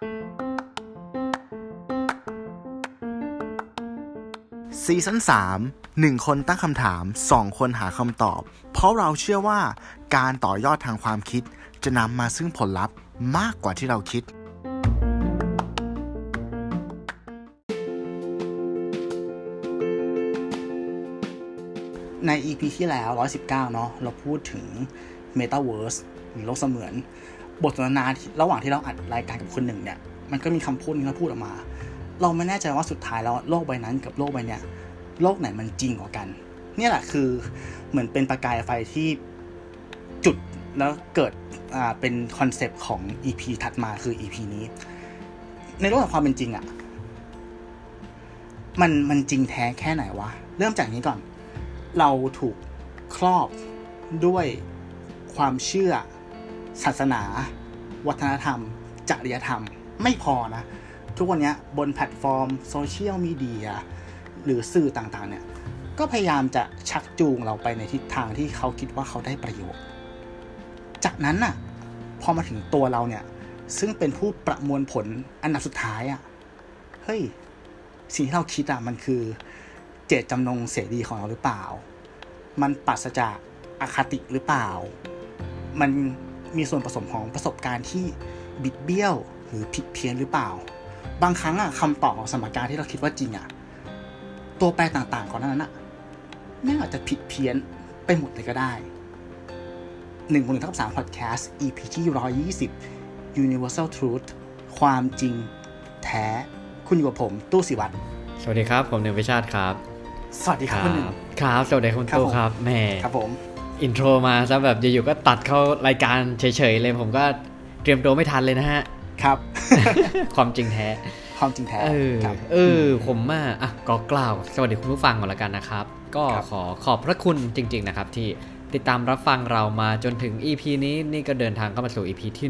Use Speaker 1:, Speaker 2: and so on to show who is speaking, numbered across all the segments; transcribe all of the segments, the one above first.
Speaker 1: ซีซั่น3 1 คนตั้งคำถาม 2 คนหาคำตอบ เพราะเราเชื่อว่าการต่อยอดทางความคิด จะนำมาซึ่งผลลัพธ์มากกว่าที่เราคิด ใน EP ที่แล้ว 119 เนาะเราพูดถึง Metaverse หรือโลกเสมือน บทสนทนาระหว่างที่เราอัดรายการกับคนหนึ่งเนี่ย มันก็มีคำพูดนึงเขาพูดออกมา เราไม่แน่ใจว่าสุดท้ายแล้วโลกใบนั้นกับโลกใบเนี้ยโลกไหนมันจริงกว่ากัน เนี่ยแหละคือเหมือนเป็นประกายไฟที่จุดแล้วเกิดอ่าเป็น concept ของ EP ถัดมาคือ EP นี้ ในโลกของความเป็นจริงอะ่ะมันมันจริงแท้แค่ไหนวะ เริ่มจากนี้ก่อน เราถูกครอบด้วยความเชื่อศาสนา วัฒนธรรม จริยธรรม ไม่พอนะ ทุกวันนี้บนแพลตฟอร์มโซเชียลมีเดียหรือสื่อต่างๆ เนี่ย ก็พยายามจะชักจูงเราไปในทิศทางที่เขาคิดว่าเขาได้ประโยชน์ จากนั้นน่ะ พอมาถึงตัวเราเนี่ย ซึ่งเป็นผู้ประมวลผลอันดับสุดท้ายอะ่ะ เฮ้ย สิ่งที่เราคิดอะ่ะมันคือเจตจำนงเสรีของเราหรือเปล่า มันปราศจากอคติหรือเปล่า มัน มีส่วนผสมของประสบการณ์ที่บิดเบี้ยวหรือผิดเพี้ยนหรือเปล่า บางครั้งอะคำตอบของสมการที่เราคิดว่าจริงอะตัวแปรต่างๆก่อนหนานั้นอะไม่อาจจะผิดเพี้ยนไปหมดเลยก็ได้หนึ่งบนหนึ่งทับสามพอดแคสต์ EP ที่ร้อยยี่สิบ Universal Truth ความจริงแท้คุณอยู่กับผม ตู้สิวัตร
Speaker 2: สวัสดีครับ ผมหนึ่งวิชาติครับ
Speaker 1: สวัสดีครับคุณหนึ่ง
Speaker 2: ครับ สวัสดีคุณ
Speaker 1: ครับ
Speaker 2: ตู้
Speaker 1: ผม
Speaker 2: ครับแหม่
Speaker 1: ครับผม
Speaker 2: อินโทรมาซะแบบอยู่ๆก็ตัดเข้ารายการเฉยๆเลยผมก็เตรียมตัวไม่ทันเลยนะฮะ
Speaker 1: ครับ
Speaker 2: ความจริงแท้
Speaker 1: ความจริงแท้
Speaker 2: เออ
Speaker 1: ครับ
Speaker 2: เออ ผมมาอะก็กล่าวสวัสดีคุณผู้ฟังก่อนละกันนะครับ ก็
Speaker 1: ครับ
Speaker 2: ขอขอบพระคุณจริง ๆ นะครับ ที่ติดตามรับฟังเรามาจนถึง EP นี้นี่ก็เดินทางเข้ามาสู่ EP ที่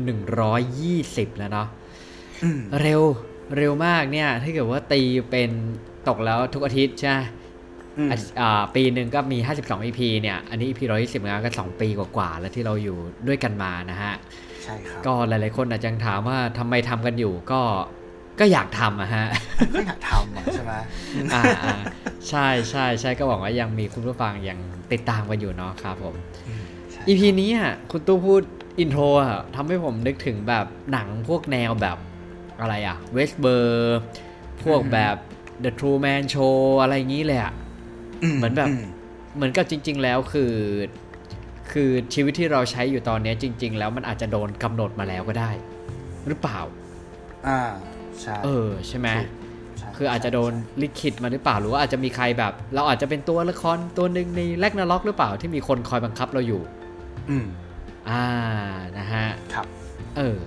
Speaker 2: 120 แล้วเนาะ
Speaker 1: อืม
Speaker 2: เร็วเร็วมากเนี่ยถ้าเกิดว่าตีเป็นตกแล้วทุกอาทิตย์ใช่ ปีหนึ่งก็มี 52 EP เนี่ย อันนี้ EP 120งานก็ 2 ปีกว่าๆ แล้วที่เราอยู่ด้วยกันมานะฮะ
Speaker 1: ใช่ครับ
Speaker 2: ก็หลายๆคนอาจจะยังถามว่าทำไมทำกันอยู่ก็ก็อยากทำอะฮะ
Speaker 1: ไม่อยากทำอะใช่ไหม
Speaker 2: อ่าอ่าใช่ใช่ใช่ก็หวังว่ายังมีคุณผู้ฟังยังติดตามกันอยู่เนาะครับผม
Speaker 1: อืมใช่
Speaker 2: EP นี้อะคุณตู้พูดอินโทรอะทำให้ผมนึกถึงแบบหนังพวกแนวแบบอะไรอะเวสเบอร์ พวกแบบ The True Man Show อะไรอย่างนี้เลยอะ เหมือนแบบเหมือนกับจริง ๆ แล้วคือ คือชีวิตที่เราใช้อยู่ตอนเนี้ยจริง ๆ แล้วมันอาจจะโดนกำหนดมาแล้วก็ได้ หรือเปล่า
Speaker 1: อ่าใช่
Speaker 2: เออใช่ไหม
Speaker 1: ใช่
Speaker 2: คืออาจจะโดนลิขิตมาหรือเปล่าหรือว่าอาจจะมีใครแบบ เราอาจจะเป็นตัวละครตัวหนึ่งในแลกนาล็อกหรือเปล่าที่มีคนคอยบังคับเราอยู่
Speaker 1: อืม
Speaker 2: อ่านะฮะ
Speaker 1: ครับ
Speaker 2: เออ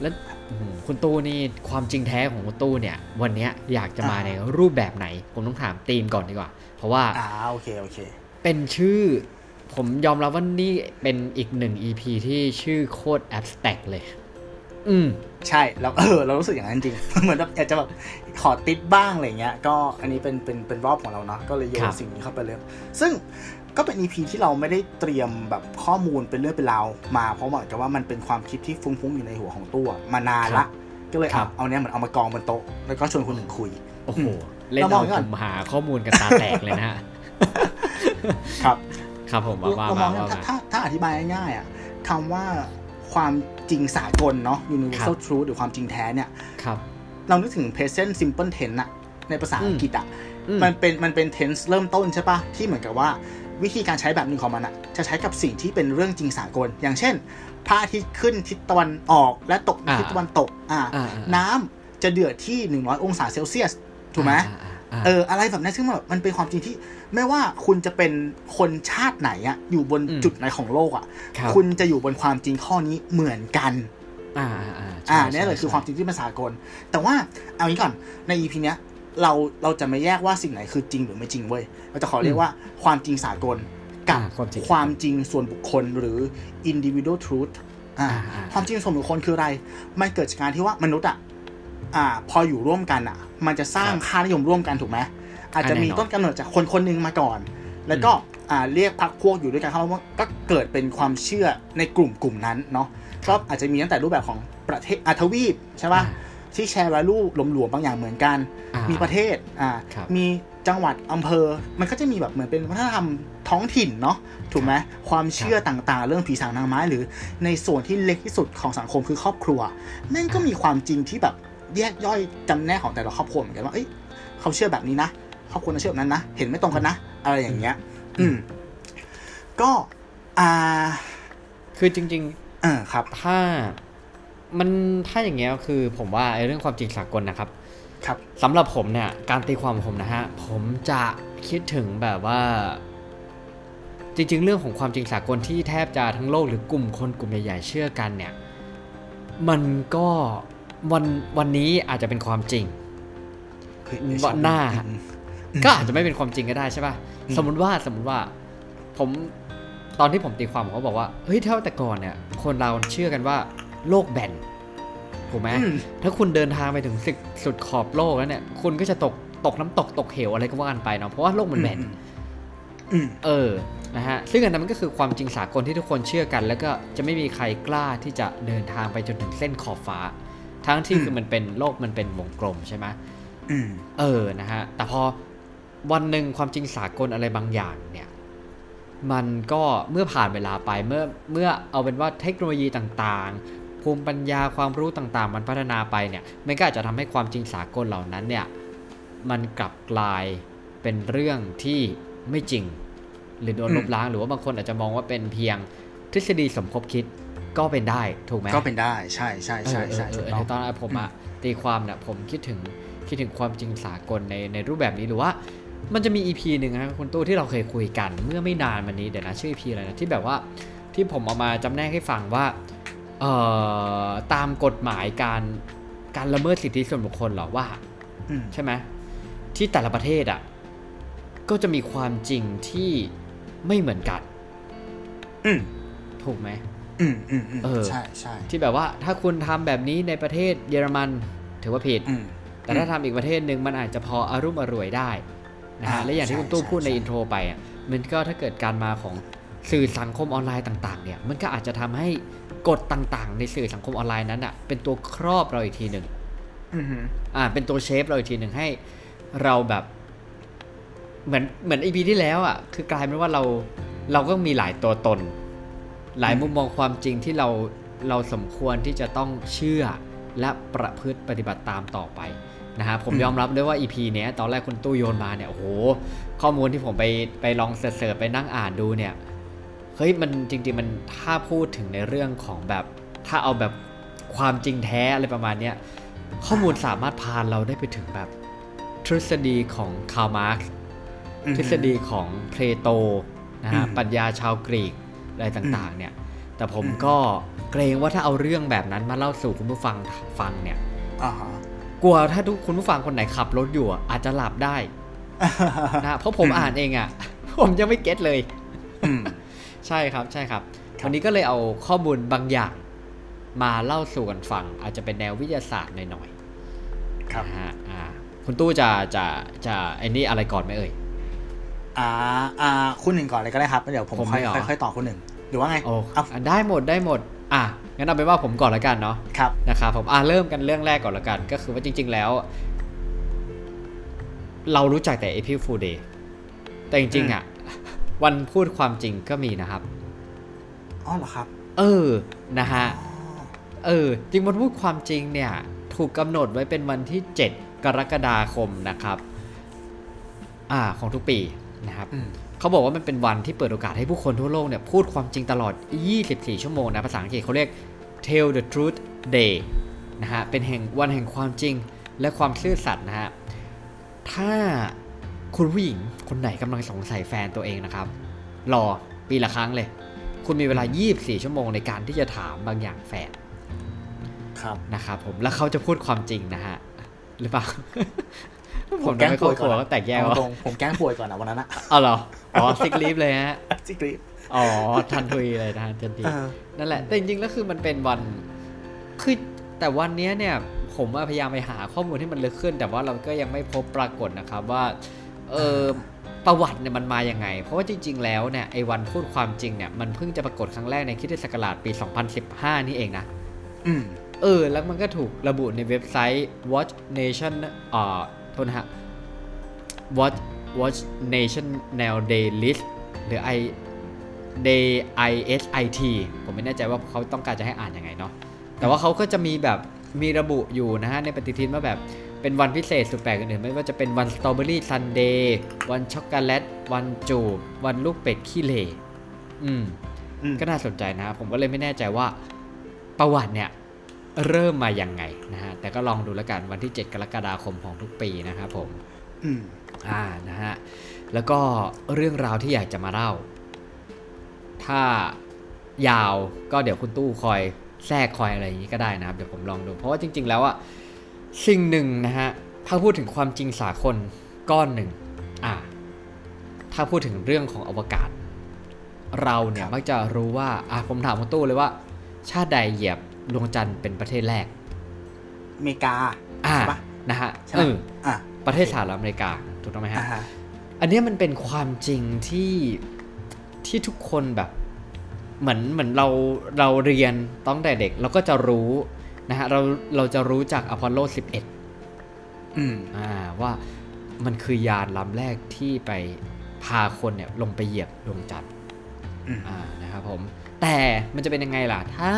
Speaker 2: แล้วอื้อหือคุณตู้นี่ความจริงแท้ของคุณตู้เนี่ย วันเนี้ยอยากจะมา
Speaker 1: อ่า
Speaker 2: ในรูปแบบไหน ผมต้องถามธีมก่อนดีกว่า เพราะว่า
Speaker 1: อ่าโอเคโอเค
Speaker 2: เป็นชื่อ ผมยอมรับว่านี่เป็นอีกหนึ่ง EP ที่ชื่อโคตรแอบสแต็กเลย อืม
Speaker 1: ใช่เราเออ เรารู้สึกอย่างนั้นจริง เหมือนแบบอยากจะแบบขอติปบ้างอะไรเงี้ย ก็อันนี้เป็นเป็นเป็นรอบของเราเนาะก็เลยโย
Speaker 2: ครั
Speaker 1: น
Speaker 2: บ
Speaker 1: สิ่งนี้เข้าไปเลย ซึ่งก็เป็น EP ที่เราไม่ได้เตรียมแบบข้อมูลเป็นเรื่องเป็นราวมา เพราะเหมือนกับว่ามันเป็นความคิดที่ฟุ้งๆอยู่ในหัวของตัว มานานละ ก็เลย
Speaker 2: ครั
Speaker 1: เอา
Speaker 2: บ
Speaker 1: เอาเนี้ยเหมือนเอามากองบนโต๊ะแล้วก็ชวนคนหนึ่งคุย
Speaker 2: โอ้โห
Speaker 1: อืม
Speaker 2: เล่น
Speaker 1: เรามอ
Speaker 2: เอา
Speaker 1: งก่อน
Speaker 2: ผมหาข้อมูลกันตาแตกเลยนะฮะ
Speaker 1: ครับ
Speaker 2: ครับผมว่าว่า
Speaker 1: เราม
Speaker 2: มา
Speaker 1: อง
Speaker 2: ว่า
Speaker 1: ว่า
Speaker 2: มา
Speaker 1: ถ้าถ้าอธิบายง่ายๆอะคำว่าความจริงสากลเนาะ universal truth หรือความจริงแท้เนี่ย
Speaker 2: ครับ
Speaker 1: เรานึกถึง present simple tense อะในภาษาอังกฤษอะ
Speaker 2: อืม
Speaker 1: มันเป็นมันเป็น tense เริ่มต้นใช่ปะที่เหมือนกับว่าวิธีการใช้แบบหนึ่งของมันอะจะใช้กับสิ่งที่เป็นเรื่องจริงสากล อย่างเช่นพระอาทิตย์ขึ้นทิศตะวันออกและตก
Speaker 2: อ่า
Speaker 1: ทิศตะวันตกอ่า
Speaker 2: อ่าอ่า
Speaker 1: น้ำจะเดือดที่ 100 องศาเซลเซียส ถูกไหม
Speaker 2: อ่าอ่าอ่า
Speaker 1: เอออะไรแบบนั้นซึ่งแบบมันเป็นความจริงที่ ไม่ว่าคุณจะเป็นคนชาติไหนอะอยู่บน
Speaker 2: อืม
Speaker 1: จุดไหนของโลกอะ
Speaker 2: ครับ
Speaker 1: คุณจะอยู่บนความจริงข้อนี้เหมือนกัน
Speaker 2: อ่าอ่าอ่าใช่
Speaker 1: อ่า
Speaker 2: ใช่
Speaker 1: เนี่ยเลยคือ
Speaker 2: ใช่
Speaker 1: ความจริงที่เป็นสากล แต่ว่าเอางี้ก่อนใน EP เนี้ยเราเราจะไม่แยกว่าสิ่งไหนคือจริงหรือไม่จริงเว้ยเราจะขอเรียกว่าความจริงสากลกับ
Speaker 2: อ่าความจริง
Speaker 1: ความจริงส่วนบุคคลหรือ individual truth อ่า
Speaker 2: อ่าอ่า
Speaker 1: ความจริงส่วนบุคคลคืออะไร มันเกิดจากการที่ว่ามนุษย์อะ อ่า พออยู่ร่วมกันอะ มันจะสร้างค่านิยมร่วมกันถูกไหมอาจจะมีต้นกำเนิดจากคนคนหนึ่งมาก่อน แล้วก็อ่าเรียกพักพวกอยู่ด้วยกันเข้ามาก็เกิดเป็นความเชื่อในกลุ่มกลุ่มนั้นเนาะก็อาจจะมีตั้งแต่รูปแบบของประเทศอาทวีปใช่ป่ะที่แชร์ value หลวมๆบางอย่างเหมือนกัน
Speaker 2: อ่ามี
Speaker 1: มีประเทศอ่า
Speaker 2: ครับ
Speaker 1: มีจังหวัดอำเภอ มันก็จะมีแบบเหมือนเป็นวัฒนธรรมท้องถิ่นเนาะถูกไหมความเชื่อต่างๆ เรื่องผีสางนางไม้หรือในส่วนที่เล็กที่สุดของสังคมคือครอบครัวแม่งก็มีความจริงที่แบบ แยกย่อยจำแนกของแต่ละครอบครัวเหมือนกันว่าเอ้ยเขาเชื่อแบบนี้นะครอบครัวนั้นเชื่อแบบนั้นนะเห็นไม่ตรงกันนะอะไรอย่างเงี้ย อืม ก็อ่า
Speaker 2: คือจริง
Speaker 1: เออครับ
Speaker 2: ๆถ้ามันถ้าอย่างเงี้ยคือผมว่าไอ้เรื่องความจริงสากลนะครับ
Speaker 1: ครับ
Speaker 2: สำหรับผมเนี่ย การตีความของผมนะฮะ ผมจะคิดถึงแบบว่า จริง ๆ เรื่องของความจริงสากลที่แทบจะทั้งโลกหรือกลุ่มคนกลุ่มใหญ่ๆเชื่อกันเนี่ย มันก็ วันวันนี้อาจจะเป็นความจริง
Speaker 1: เฮ้ย
Speaker 2: วันหน้า
Speaker 1: อืม
Speaker 2: ก็อาจจะไม่เป็นความจริงก็ได้ใช่ป่ะ
Speaker 1: อืม
Speaker 2: สมมุติว่าสมมุติว่า ผมตอนที่ผมตีความผมก็บอกว่าเฮ้ยเท่าแต่ก่อนเนี่ย คนเราเชื่อกันว่าโลกแบนถูกไหม
Speaker 1: อืม
Speaker 3: ถ้า
Speaker 2: ถ้าคุณเดินทางไปถึงสุดสุดขอบโลกแล้วเนี่ย คุณก็จะตกตกน้ำตกตกเหวอะไรก็ว่ากันไปเนาะเพราะว่าโลกมันแบน
Speaker 1: อืม
Speaker 2: เออนะฮะซึ่งอันนั้นมันก็คือความจริงสากลที่ทุกคนเชื่อกัน แล้วก็จะไม่มีใครกล้าที่จะเดินทางไปจนถึงเส้นขอบฟ้า ทั้งที่
Speaker 1: อืม
Speaker 2: คือมันเป็นโลกมันเป็นวงกลมใช่ไหม
Speaker 1: อืม
Speaker 2: เออนะฮะแต่พอวันหนึ่งความจริงสากลอะไรบางอย่างเนี่ย มันก็เมื่อผ่านเวลาไปเมื่อเมื่อเอาเป็นว่าเทคโนโลยีต่างๆ ภูมิปัญญาความรู้ต่างๆ มันพัฒนาไปเนี่ยมันก็อาจจะทำให้ความจริงสากลเหล่านั้นเนี่ย มันกลับกลายเป็นเรื่องที่ไม่จริง หรือโดน
Speaker 1: อืม
Speaker 2: ลบล้างหรือว่าบางคนอาจจะมองว่าเป็นเพียงทฤษฎีสมคบคิด ก็เป็นได้ถูกไหม
Speaker 1: ก็เป็นได้ใช่ใช่ใช่ใช่
Speaker 2: เอ
Speaker 1: ถู
Speaker 2: อกเออ
Speaker 1: ต้
Speaker 2: เอ
Speaker 1: อ
Speaker 2: องตอนนั้นผมอะตีความเนี่ยผมคิดถึงคิดถึงความจริงสากลในในรูปแบบนี้หรือว่ามันจะมี EP หนึ่งนะคุณตู้ที่เราเคยคุยกันเมื่อไม่นานมานี้เดี๋ยวนะชื่อ EP อะไรนะที่แบบว่าที่ผมเอามาจำแนกให้ฟังว่าเอ่อตามกฎหมายการการละเมิดสิทธิส่วนบุคคลเหรอว่า
Speaker 1: อืม
Speaker 2: ใช่ไหมที่แต่ละประเทศอะก็จะมีความจริงที่ไม่เหมือนกัน
Speaker 1: อืม
Speaker 2: ถูกไหม
Speaker 1: อืมอืมอืม
Speaker 2: เออ
Speaker 1: ใช่ใช่
Speaker 2: ที่แบบว่าถ้าคุณทำแบบนี้ในประเทศเยอรมันถือว่าผิด
Speaker 1: อืม
Speaker 2: แต่ถ้าทำอีกประเทศหนึ่งมันอาจจะพออารุ่มอร่วยได้นะฮะ
Speaker 1: อ่า
Speaker 2: และอย่างที่
Speaker 1: ใช่
Speaker 2: คุณตู้
Speaker 1: ใช่
Speaker 2: พูดใน
Speaker 1: ใช่
Speaker 2: อินโทรไปอะมันก็ถ้าเกิดการมาของสื่อสังคมออนไลน์ต่าง ๆ เนี่ย มันก็อาจจะทำให้กฎต่างๆ ในสื่อสังคมออนไลน์นั้นอะเป็นตัวครอบเราอีกทีหนึ่ง
Speaker 1: อืม
Speaker 2: อ่า เป็นตัวเชฟเราอีกทีหนึ่งให้เราแบบ เหมือนเหมือนอีพีที่แล้วอะคือกลายเป็นว่าเราเราก็มีหลายตัวตน หลายมุมมองความจริงที่เราเราสมควรที่จะต้องเชื่อและประพฤติปฏิบัติตามต่อไปนะฮะผม
Speaker 1: อืม
Speaker 2: ยอมรับด้วยว่า EP เนี้ยตอนแรกคุณตู้โยนมาเนี่ยโอ้โหข้อมูลที่ผมไปไปลองเสิร์ชๆไปนั่งอ่านดูเนี่ยเฮ้ยมันจริงๆมันถ้าพูดถึงในเรื่องของแบบถ้าเอาแบบความจริงแท้อะไรประมาณเนี้ยข้อมูลสามารถพาเราได้ไปถึงแบบทฤษฎีของคาร์ล มาร์กซ์
Speaker 1: อืม
Speaker 2: ทฤษฎีของเพลโตนะฮะ
Speaker 1: อืม
Speaker 2: ปรัชญาชาวกรีก อะไรต่างๆ เนี่ย แต่ผมก็เกรงว่าถ้าเอาเรื่องแบบนั้นมาเล่าสู่คุณผู้ฟังฟังเนี่ย
Speaker 1: อ่าฮะ
Speaker 2: กลัวถ้าทุกคุณผู้ฟังคนไหนขับรถอยู่อะอาจจะหลับได้นะฮะเพราะผมอ่านเองอะ ผมยังไม่ get เลย
Speaker 1: อืม
Speaker 2: ใช่ครับใช่ครับ
Speaker 1: ครับ
Speaker 2: วันนี้ก็เลยเอาข้อมูลบางอย่าง มาเล่าสู่กันฟัง อาจจะเป็นแนววิทยาศาสตร์หน่อย
Speaker 1: ครับ
Speaker 2: ๆนะฮะอ่าคุณตู้จะจะจะไอ้นี่อะไรก่อนไหมเอ่ย
Speaker 1: อ่าอ่าคุณหนึ่งก่อนเลยก็ได้ครับแล้วเดี๋ยวผม
Speaker 2: ผม
Speaker 1: ค่อย
Speaker 2: ไม่เหรอ
Speaker 1: ค่อยค่อยต่อคุณหนึ่งหรือว่าไง
Speaker 2: โอ้
Speaker 1: เอา
Speaker 2: อะได้หมดได้หมด อะงั้นเอาเป็นว่าผมก่อนแล้วกันเนาะ
Speaker 1: ครับ
Speaker 2: นะครับผมอะเริ่มกันเรื่องแรกก่อนแล้วกัน ก็คือว่าจริง ๆแล้ว เรารู้จักแต่ April Fool Day แต่จริงๆอะ วันพูดความจริงก็มีนะครับ
Speaker 1: อ๋อเหรอครับ
Speaker 2: เออนะฮะ
Speaker 1: อ๋อ
Speaker 2: เออจริงวันพูดความจริงเนี่ย ถูกกำหนดไว้เป็นวันที่ 7 กรกฎาคมนะครับ อ่าของทุกปี นะครับ
Speaker 1: อืม
Speaker 2: เขาบอกว่ามันเป็นวันที่เปิดโอกาสให้ผู้คนทั่วโลกเนี่ยพูดความจริงตลอด 24 ชั่วโมงนะภาษาอังกฤษเขาเรียก tell the truth day นะฮะเป็นแห่งวันแห่งความจริงและความซื่อสัตย์นะฮะถ้าคุณผู้หญิงคนไหนกำลังสงสัยแฟนตัวเองนะครับ รอปีละครั้งเลย คุณมีเวลา 24 ชั่วโมงในการที่จะถามบางอย่างแฟน
Speaker 1: ครับ
Speaker 2: นะครับผมแล้วเขาจะพูดความจริงนะฮะหรือเปล่า
Speaker 1: ผมแกล้ง
Speaker 2: ไม่
Speaker 1: ป่วย
Speaker 2: เข้า
Speaker 1: ก่อน
Speaker 2: ครัวก็แตกแยก
Speaker 1: เอา
Speaker 2: วะ
Speaker 1: ตรงผมแกล้งป่วยก่อนนะวันนั้นอะ
Speaker 2: อ๋อเหรอ อ๋อซิกลีฟเลยฮะ
Speaker 1: จิกรีบ
Speaker 2: อ๋อ ทันทุยเลยนะทันที
Speaker 1: เออ
Speaker 2: นั่นแหละ แต่จริงๆแล้วคือมันเป็นวันคือแต่วันเนี้ยเนี่ย ผมว่าพยายามไปหาข้อมูลที่มันลึกขึ้น แต่ว่าเราก็ยังไม่พบปรากฏนะครับว่า เออประวัติเนี่ยมันมาอย่างไง เพราะว่าจริง ๆ แล้วเนี่ยไอ้วันพูดความจริงเนี่ยมันเพิ่งจะปรากฏครั้งแรกในคริสตศักราชปี 2015 นี่เองนะ
Speaker 1: อืม
Speaker 2: เออ แล้วมันก็ถูกระบุในเว็บไซต์ Watch Nation อ่า โทษนะฮะ Watch Watch Nation Now Day List หรือ I Day ISIT ผมไม่แน่ใจว่าเขาต้องการจะให้อ่านยังไงเนาะแต่ว่าเขาก็จะมีแบบมีระบุอยู่นะฮะในปฏิทินว่าแบบเป็นวันพิเศษสุดแปลกอื่นๆไม่ว่าจะเป็นวันสตรอเบอรี่ซันเดย์วันช็อกโกแลตวันจูบวันลูกเป็ดขี้เหร่อืม
Speaker 1: อืม
Speaker 2: ก็น่าสนใจนะ ผมก็เลยไม่แน่ใจว่าประวัติเนี่ย เริ่มมายังไงนะฮะแต่ก็ลองดูแล้วกันวันที่ 7 กรกฎาคมของทุกปีนะครับผม
Speaker 1: อืม
Speaker 2: อ่านะฮะแล้วก็เรื่องราวที่อยากจะมาเล่า ถ้ายาวก็เดี๋ยวคุณตู้คอยแทรกคอยอะไรอย่างนี้ก็ได้นะครับเดี๋ยวผมลองดู เพราะว่าจริง ๆ แล้วอะสิ่งหนึ่งนะฮะถ้าพูดถึงความจริงสากลก้อนหนึ่งอ่าถ้าพูดถึงเรื่องของอวกาศ เราเนี่
Speaker 1: ค
Speaker 2: ย
Speaker 1: รับ
Speaker 2: มักจะรู้ว่าอะผมถามคุณตู้เลยว่า ชาติใดเหยียบ ดวงจันทร์เป็นประเทศแรก
Speaker 1: อเมริกา
Speaker 2: อ่า
Speaker 1: ใช่ปะ
Speaker 2: นะฮะ
Speaker 1: ใช่ไหม
Speaker 2: เออ
Speaker 1: อะ
Speaker 2: ประเทศสหรัฐอเมริกาถูกต้องไหมฮะ
Speaker 1: อ่าฮะ
Speaker 2: อันเนี้ยมันเป็นความจริงที่ที่ทุกคนแบบเหมือนเหมือนเราเราเรียนตั้งแต่เด็กเราก็จะรู้นะฮะเราเราจะรู้จากอพอลโล 11
Speaker 1: อืม
Speaker 2: อ่าว่ามันคือยานลำแรกที่ไปพาคนเนี่ยลงไปเหยียบดวงจันทร์
Speaker 1: อืม
Speaker 2: อ่านะครับผม แต่มันจะเป็นยังไงล่ะ ถ้า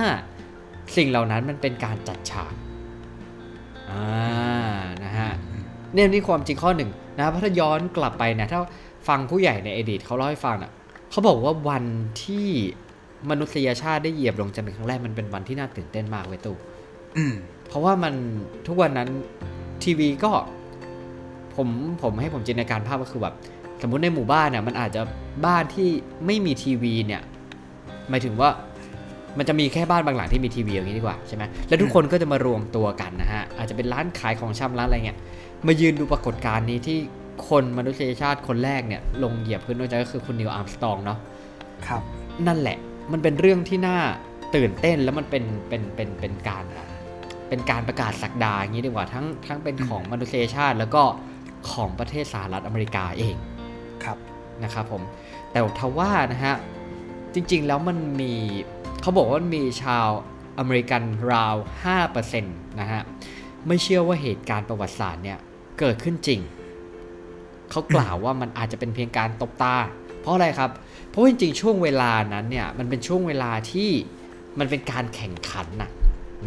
Speaker 2: สิ่งเหล่านั้นมันเป็นการจัดฉากอ่านะฮะเนี่ยนี่ความจริงข้อหนึ่งนะเพราะถ้าย้อนกลับไปเนี่ยถ้าฟังผู้ใหญ่ในอดีตเขาเล่าให้ฟังอะเขาบอกว่าวันที่มนุษยชาติได้เหยียบดวงจันทร์เป็นครั้งแรกมันเป็นวันที่น่าตื่นเต้นมากเว้ยตู่
Speaker 1: อืม
Speaker 2: เพราะว่ามันทุกวันนั้นทีวีก็ ผมผมให้ผมจินตนาการภาพก็คือแบบสมมุติในหมู่บ้านเนี่ยมันอาจจะบ้านที่ไม่มีทีวีเนี่ยหมายถึงว่า มันจะมีแค่บ้านบางหลังที่มีทีวีอย่างนี้ดีกว่าใช่ไหมแล้วทุกคนก็จะมารวมตัวกันนะฮะอาจจะเป็นร้านขายของชำร้านอะไรเงี้ยมายืนดูปรากฏการณ์นี้ที่คนมนุษยชาติคนแรกเนี่ยลงเหยียบพื้นดวงจันทร์ก็คือคุณนิวอาร์มสตรองเนาะ
Speaker 1: ครับ
Speaker 2: นั่นแหละมันเป็นเรื่องที่น่าตื่นเต้นแล้วมันเป็นเป็นเป็นเป็นการแบบเป็นการประกาศสักดาอย่างนี้ดีกว่าทั้งทั้งเป็นของมนุษยชาติแล้วก็ของประเทศสหรัฐอเมริกาเอง
Speaker 1: ครับ
Speaker 2: นะครับผมแต่ทว่านะฮะจริงๆแล้วมันมี เขาบอกว่ามันมีชาวอเมริกันราว 5%นะฮะ ไม่เชื่อว่าเหตุการณ์ประวัติศาสตร์เนี่ยเกิดขึ้นจริง เขากล่าวว่ามันอาจจะเป็นเพียงการตบตา เพราะอะไรครับ เพราะว่าจริงๆ ช่วงเวลานั้นเนี่ยมันเป็นช่วงเวลาที่มันเป็นการแข่งขันนะ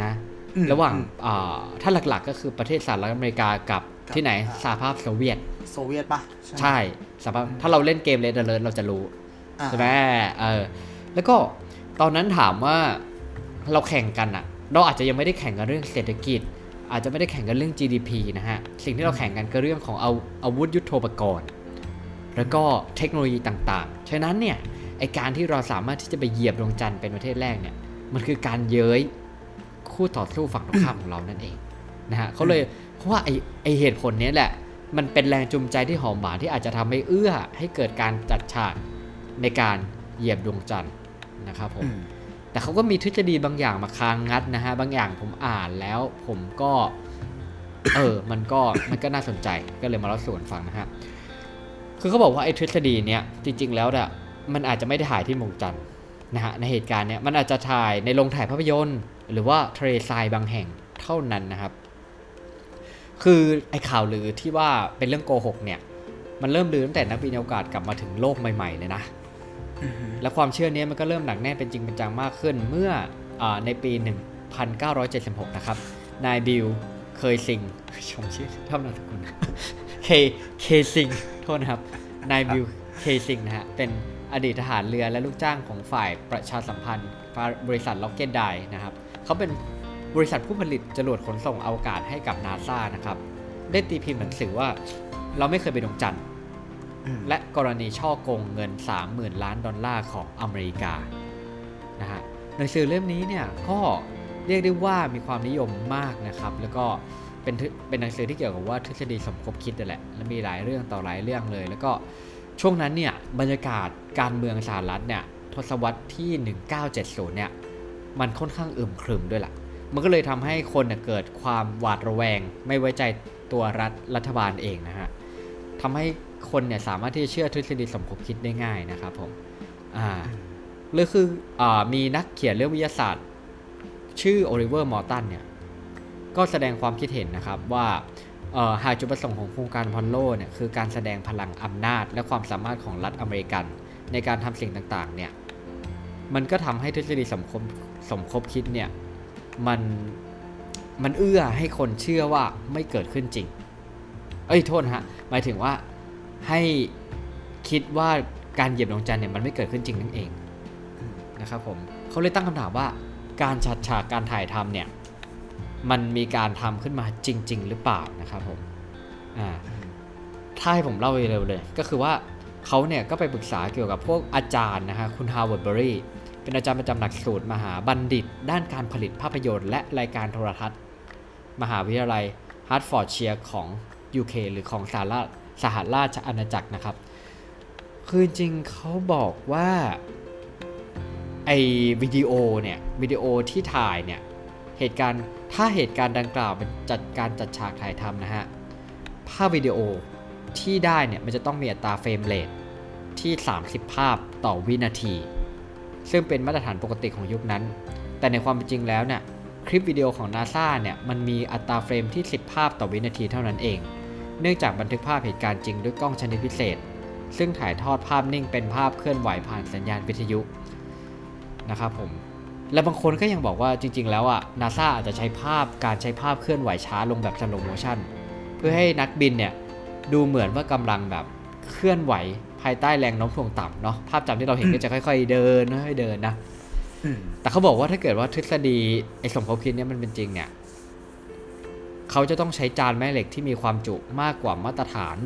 Speaker 2: นะ
Speaker 1: อืม
Speaker 2: ระหว่าง
Speaker 1: อืม
Speaker 2: อ่าถ้าหลักๆก็คือประเทศสหรัฐอเมริกากับ
Speaker 1: กับ
Speaker 2: ที่ไหน
Speaker 1: อ่า
Speaker 2: สหภาพโซเวียต
Speaker 1: โซเวียตปะไหม
Speaker 2: ใช่สหภาพถ้าเราเล่นเกม Red Alert เราจะรู้
Speaker 1: อ่า
Speaker 2: ใช่ไหมเออแล้วก็ ตอนนั้นถามว่าเราแข่งกันอะเราอาจจะยังไม่ได้แข่งกันเรื่องเศรษฐกิจ อาจจะไม่ได้แข่งกันเรื่อง GDP นะฮะ สิ่งที่เราแข่งกันก็เรื่องของเอาอาวุธยุโทโธปกรณ์ แล้วก็เทคโนโลยีต่างๆ ฉะนั้นเนี่ยไอการที่เราสามารถที่จะไปเหยียบดวงจันทร์เป็นประเทศแรกเนี่ย มันคือการเย้ยคู่ต่อสู้ฝั่งตรงข้ามของเรานั่นเองนะฮะเขาเลยเพราะว่าไอไอเหตุผลนี้แหละ มันเป็นแรงจูงใจที่หอมหวานที่อาจจะทำให้เอื้อให้เกิดการจัดฉากในการเหยียบดวงจันทร์ นะครับผม
Speaker 1: อืม
Speaker 2: แต่เขาก็มีทฤษฎีบางอย่างมาค้างงัดนะฮะบางอย่างผมอ่านแล้วผมก็ เออ มันก็มันก็น่าสนใจก็เลยมาเล่าสู่กันฟังนะฮะคือเขาบอกว่าไอ้ทฤษฎีเนี้ยจริง ๆ แล้วเนี่ยมันอาจจะไม่ได้ถ่ายที่ดวงจันทร์นะฮะในเหตุการณ์เนี้ยมันอาจจะถ่ายในโรงถ่ายภาพยนตร์ หรือว่าทะเลทรายบางแห่งเท่านั้นนะครับ คือไอ้ข่าวลือที่ว่าเป็นเรื่องโกหกเนี่ย มันเริ่มลือตั้งแต่นักบินอวกาศกลับมาถึงโลกใหม่ ๆ เลยนะ
Speaker 1: อืม
Speaker 2: และความเชื่อนี้มันก็เริ่มหนักแน่นเป็นจริงเป็นจังมากขึ้น เมื่ออในปี 1976 นะครับ นายบิลเคยซิงชมชื่อทำนามสกุลเคเคซิงโทษนะครับ นายบิลเคซิงนะฮะ เป็นอดีตทหารเรือและลูกจ้างของฝ่ายประชาสัมพันธ์บริษัท Rocketdyne นะครับ เขาเป็นบริษัทผู้ผลิตจรวดขนส่งอวกาศให้กับนาซานะครับ ได้ตีพิมพ์หนังสือว่าเราไม่เคยไปดวงจันทร์ และกรณีฉ้อโกงเงิน 30,000 ล้านดอลลาร์ของอเมริกานะฮะหนังสือเล่มนี้เนี่ยก็เรียกได้ว่ามีความนิยมมากนะครับ แล้วก็เป็นทึเป็นหนังสือที่เกี่ยวกับว่าทฤษฎีสมคบคิดนั่นแหละและมีหลายเรื่องต่อหลายเรื่องเลย แล้วก็ช่วงนั้นเนี่ยบรรยากาศการเมืองสหรัฐเนี่ยทศวรรษที่ 1970 เนี่ยมันค่อนข้างอึมครึมด้วยล่ะ มันก็เลยทำให้คนเน่เกิดความหวาดระแวง ไม่ไว้ใจตัวรัฐรัฐบาลเองนะฮะทำให้ คนเนี่ยสามารถที่จะเชื่อทฤษฎีสมคบคิดได้ง่ายนะครับผมอ่าหรือคืออ่ามีนักเขียนเรื่องวิทยาศาสตร์ ชื่อโอลิเวอร์มอร์ตันเนี่ยก็แสดงความคิดเห็นนะครับว่าหากจุดประสงค์ของโครงการอพอลโลเนี่ยคือการแสดงพลังอำนาจ และความสามารถของรัฐอเมริกัน ในการทำสิ่งต่างๆเนี่ยมันก็ทำให้ทฤษฎีสมคบสมคบคิดเนี่ยมันมันเอื้อให้คนเชื่อว่าไม่เกิดขึ้นจริง เอ้ยโทษฮะ หมายถึงว่า ให้คิดว่าการเหยียบดวงจันทร์เนี่ยมันไม่เกิดขึ้นจริงนั่นเองนะครับผมเขาเลยตั้งคำถามว่าการจัดฉากการถ่ายทำเนี่ยมันมีการทำขึ้นมาจริง ๆ หรือเปล่านะครับผมอ่าถ้าให้ผมเล่าเร็วเลย ก็คือว่าเขาเนี่ยก็ไปปรึกษาเกี่ยวกับพวกอาจารย์นะฮะคุณฮาวเวิร์ดเบอรี่เป็นอาจารย์ประจำหลักสูตรมหาบัณฑิต ด้านการผลิตภาพยนตร์ และรายการโทรทัศน์ มหาวิทยาลัยเฮิร์ตฟอร์ดเชียร์ของ UK หรือของสหราช สหราชอาณาจักรนะครับ คือจริงเขาบอกว่าไอวิดีโอเนี่ยวิดีโอที่ถ่ายเนี่ยเหตุการณ์ถ้าเหตุการณ์ดังกล่าวเป็นจัดการจัดฉากถ่ายทำนะฮะภาพวิดีโอที่ได้เนี่ยมันจะต้องมีอัตราเฟรมเรทที่ 30 ภาพต่อวินาที ซึ่งเป็นมาตรฐานปกติของยุคนั้น แต่ในความเป็นจริงแล้วเนี่ยคลิปวิดีโอของ NASA เนี่ยมันมีอัตราเฟรมที่ 10 ภาพต่อวินาทีเท่านั้นเอง เนื่องจากบันทึกภาพเหตุการณ์จริงด้วยกล้องชนิดพิเศษ ซึ่งถ่ายทอดภาพนิ่งเป็นภาพเคลื่อนไหวผ่านสัญญาณวิทยุนะครับผมและบางคนก็ยังบอกว่าจริง ๆ แล้วอะนาซาอาจจะใช้ภาพการใช้ภาพเคลื่อนไหวช้าลงแบบสโลโมชันเพื่อให้นักบินเนี่ยดูเหมือนว่ากำลังแบบเคลื่อนไหวภายใต้แรงโน้มถ่วงต่ำเนาะภาพจำที่เราเห็นก็จะค่อย ๆ เดินค่อยๆเดินนะแต่เขาบอกว่าถ้าเกิดว่าทฤษฎีไอ้สมคบคิดเนี่ยมันเป็นจริงเนี่ย เขาจะต้องใช้จานแม่เหล็กที่มีความจุมากกว่ามาตรฐาน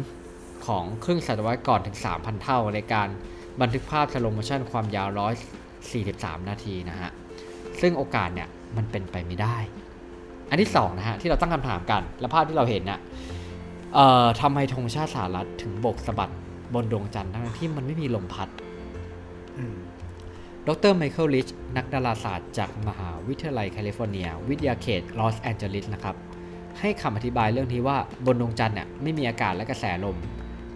Speaker 2: ของครึ่งศตวรรษก่อนถึง 3,000 เท่าในการบันทึกภาพสโลโมชันความยาว 143 นาทีนะฮะ ซึ่งโอกาสเนี่ยมันเป็นไปไม่ได้ อันที่2นะฮะที่เราตั้งคำถามกัน และภาพที่เราเห็นนะเอ่อทำไมธงชาติสหรัฐถึงโบกสะบัดบนดวงจันทร์ทั้งที่มันไม่มีลมพัดดรไมเคิลลิชนักดาราศาสตร์จากมหาวิทยาลัยแคลิฟอร์เนีย วิทยาเขตลอสแอนเจลิสนะครับ ให้คำอธิบายเรื่องที่ว่าบนดวงจันทร์เนี่ยไม่มีอากาศและกระแสลม